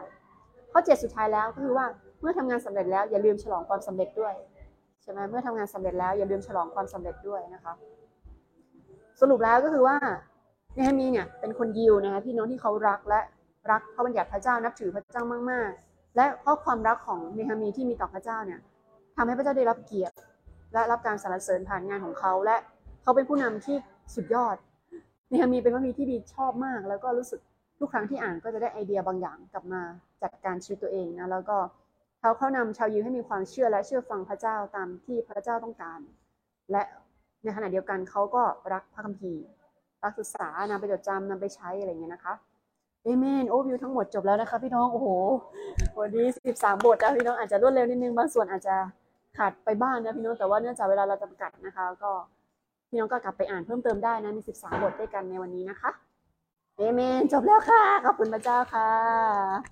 ข้อเจ็ดสุดท้ายแล้วก็คือว่าเมื่อทำงานสำเร็จแล้วอย่าลืมฉลองความสำเร็จด้วยใช่ไหมเมื่อทำงานสำเร็จแล้วอย่าลืมฉลองความสำเร็จด้วยนะคะ สรุปแล้วก็คือว่า เนฮามีเนี่ยเป็นคนยิวนะคะพี่น้องที่เขารักและรักพระบัญญัติพระเจ้านับถือพระเจ้ามาก ๆ และเพราะความรักของเนฮามีที่มีต่อพระเจ้าเนี่ยทำให้พระเจ้าได้รับเกียรติ และรับการสรรเสริญผ่านงานของเขาและเขาเป็นผู้นำที่สุดยอดเนฮามีเป็นพระมีที่ดีชอบมาก แล้วก็รู้สึกทุกครั้งที่อ่านก็จะได้ไอเดียบางอย่างกลับมาจัดการชีวิตตัวเองนะแล้วก็เขาเข้านำชาวยิวให้มีความเชื่อและเชื่อฟังพระเจ้าตามที่พระเจ้าต้องการ และในขณะเดียวกันเขาก็รักพระคัมภีร์ รักศึกษานำไปจดจำนำไปใช้อะไรเงี้ยนะคะเอเมนโอวิวทั้งหมดจบแล้วนะคะ พี่น้องโอ้โหวันนี้13บทนะพี่น้องอาจจะรวดเร็วนิดนึงบางส่วนอาจจะขาดไปบ้างนะพี่น้องแต่ว่าเนื่องจากเวลาเราจำกัดนะคะ ก็พี่น้องก็กลับไปอ่านเพิ่มเติมได้นะมี13บทด้วยกันในวันนี้นะคะเอเมนจบแล้วค่ะขอบคุณพระเจ้าค่ะ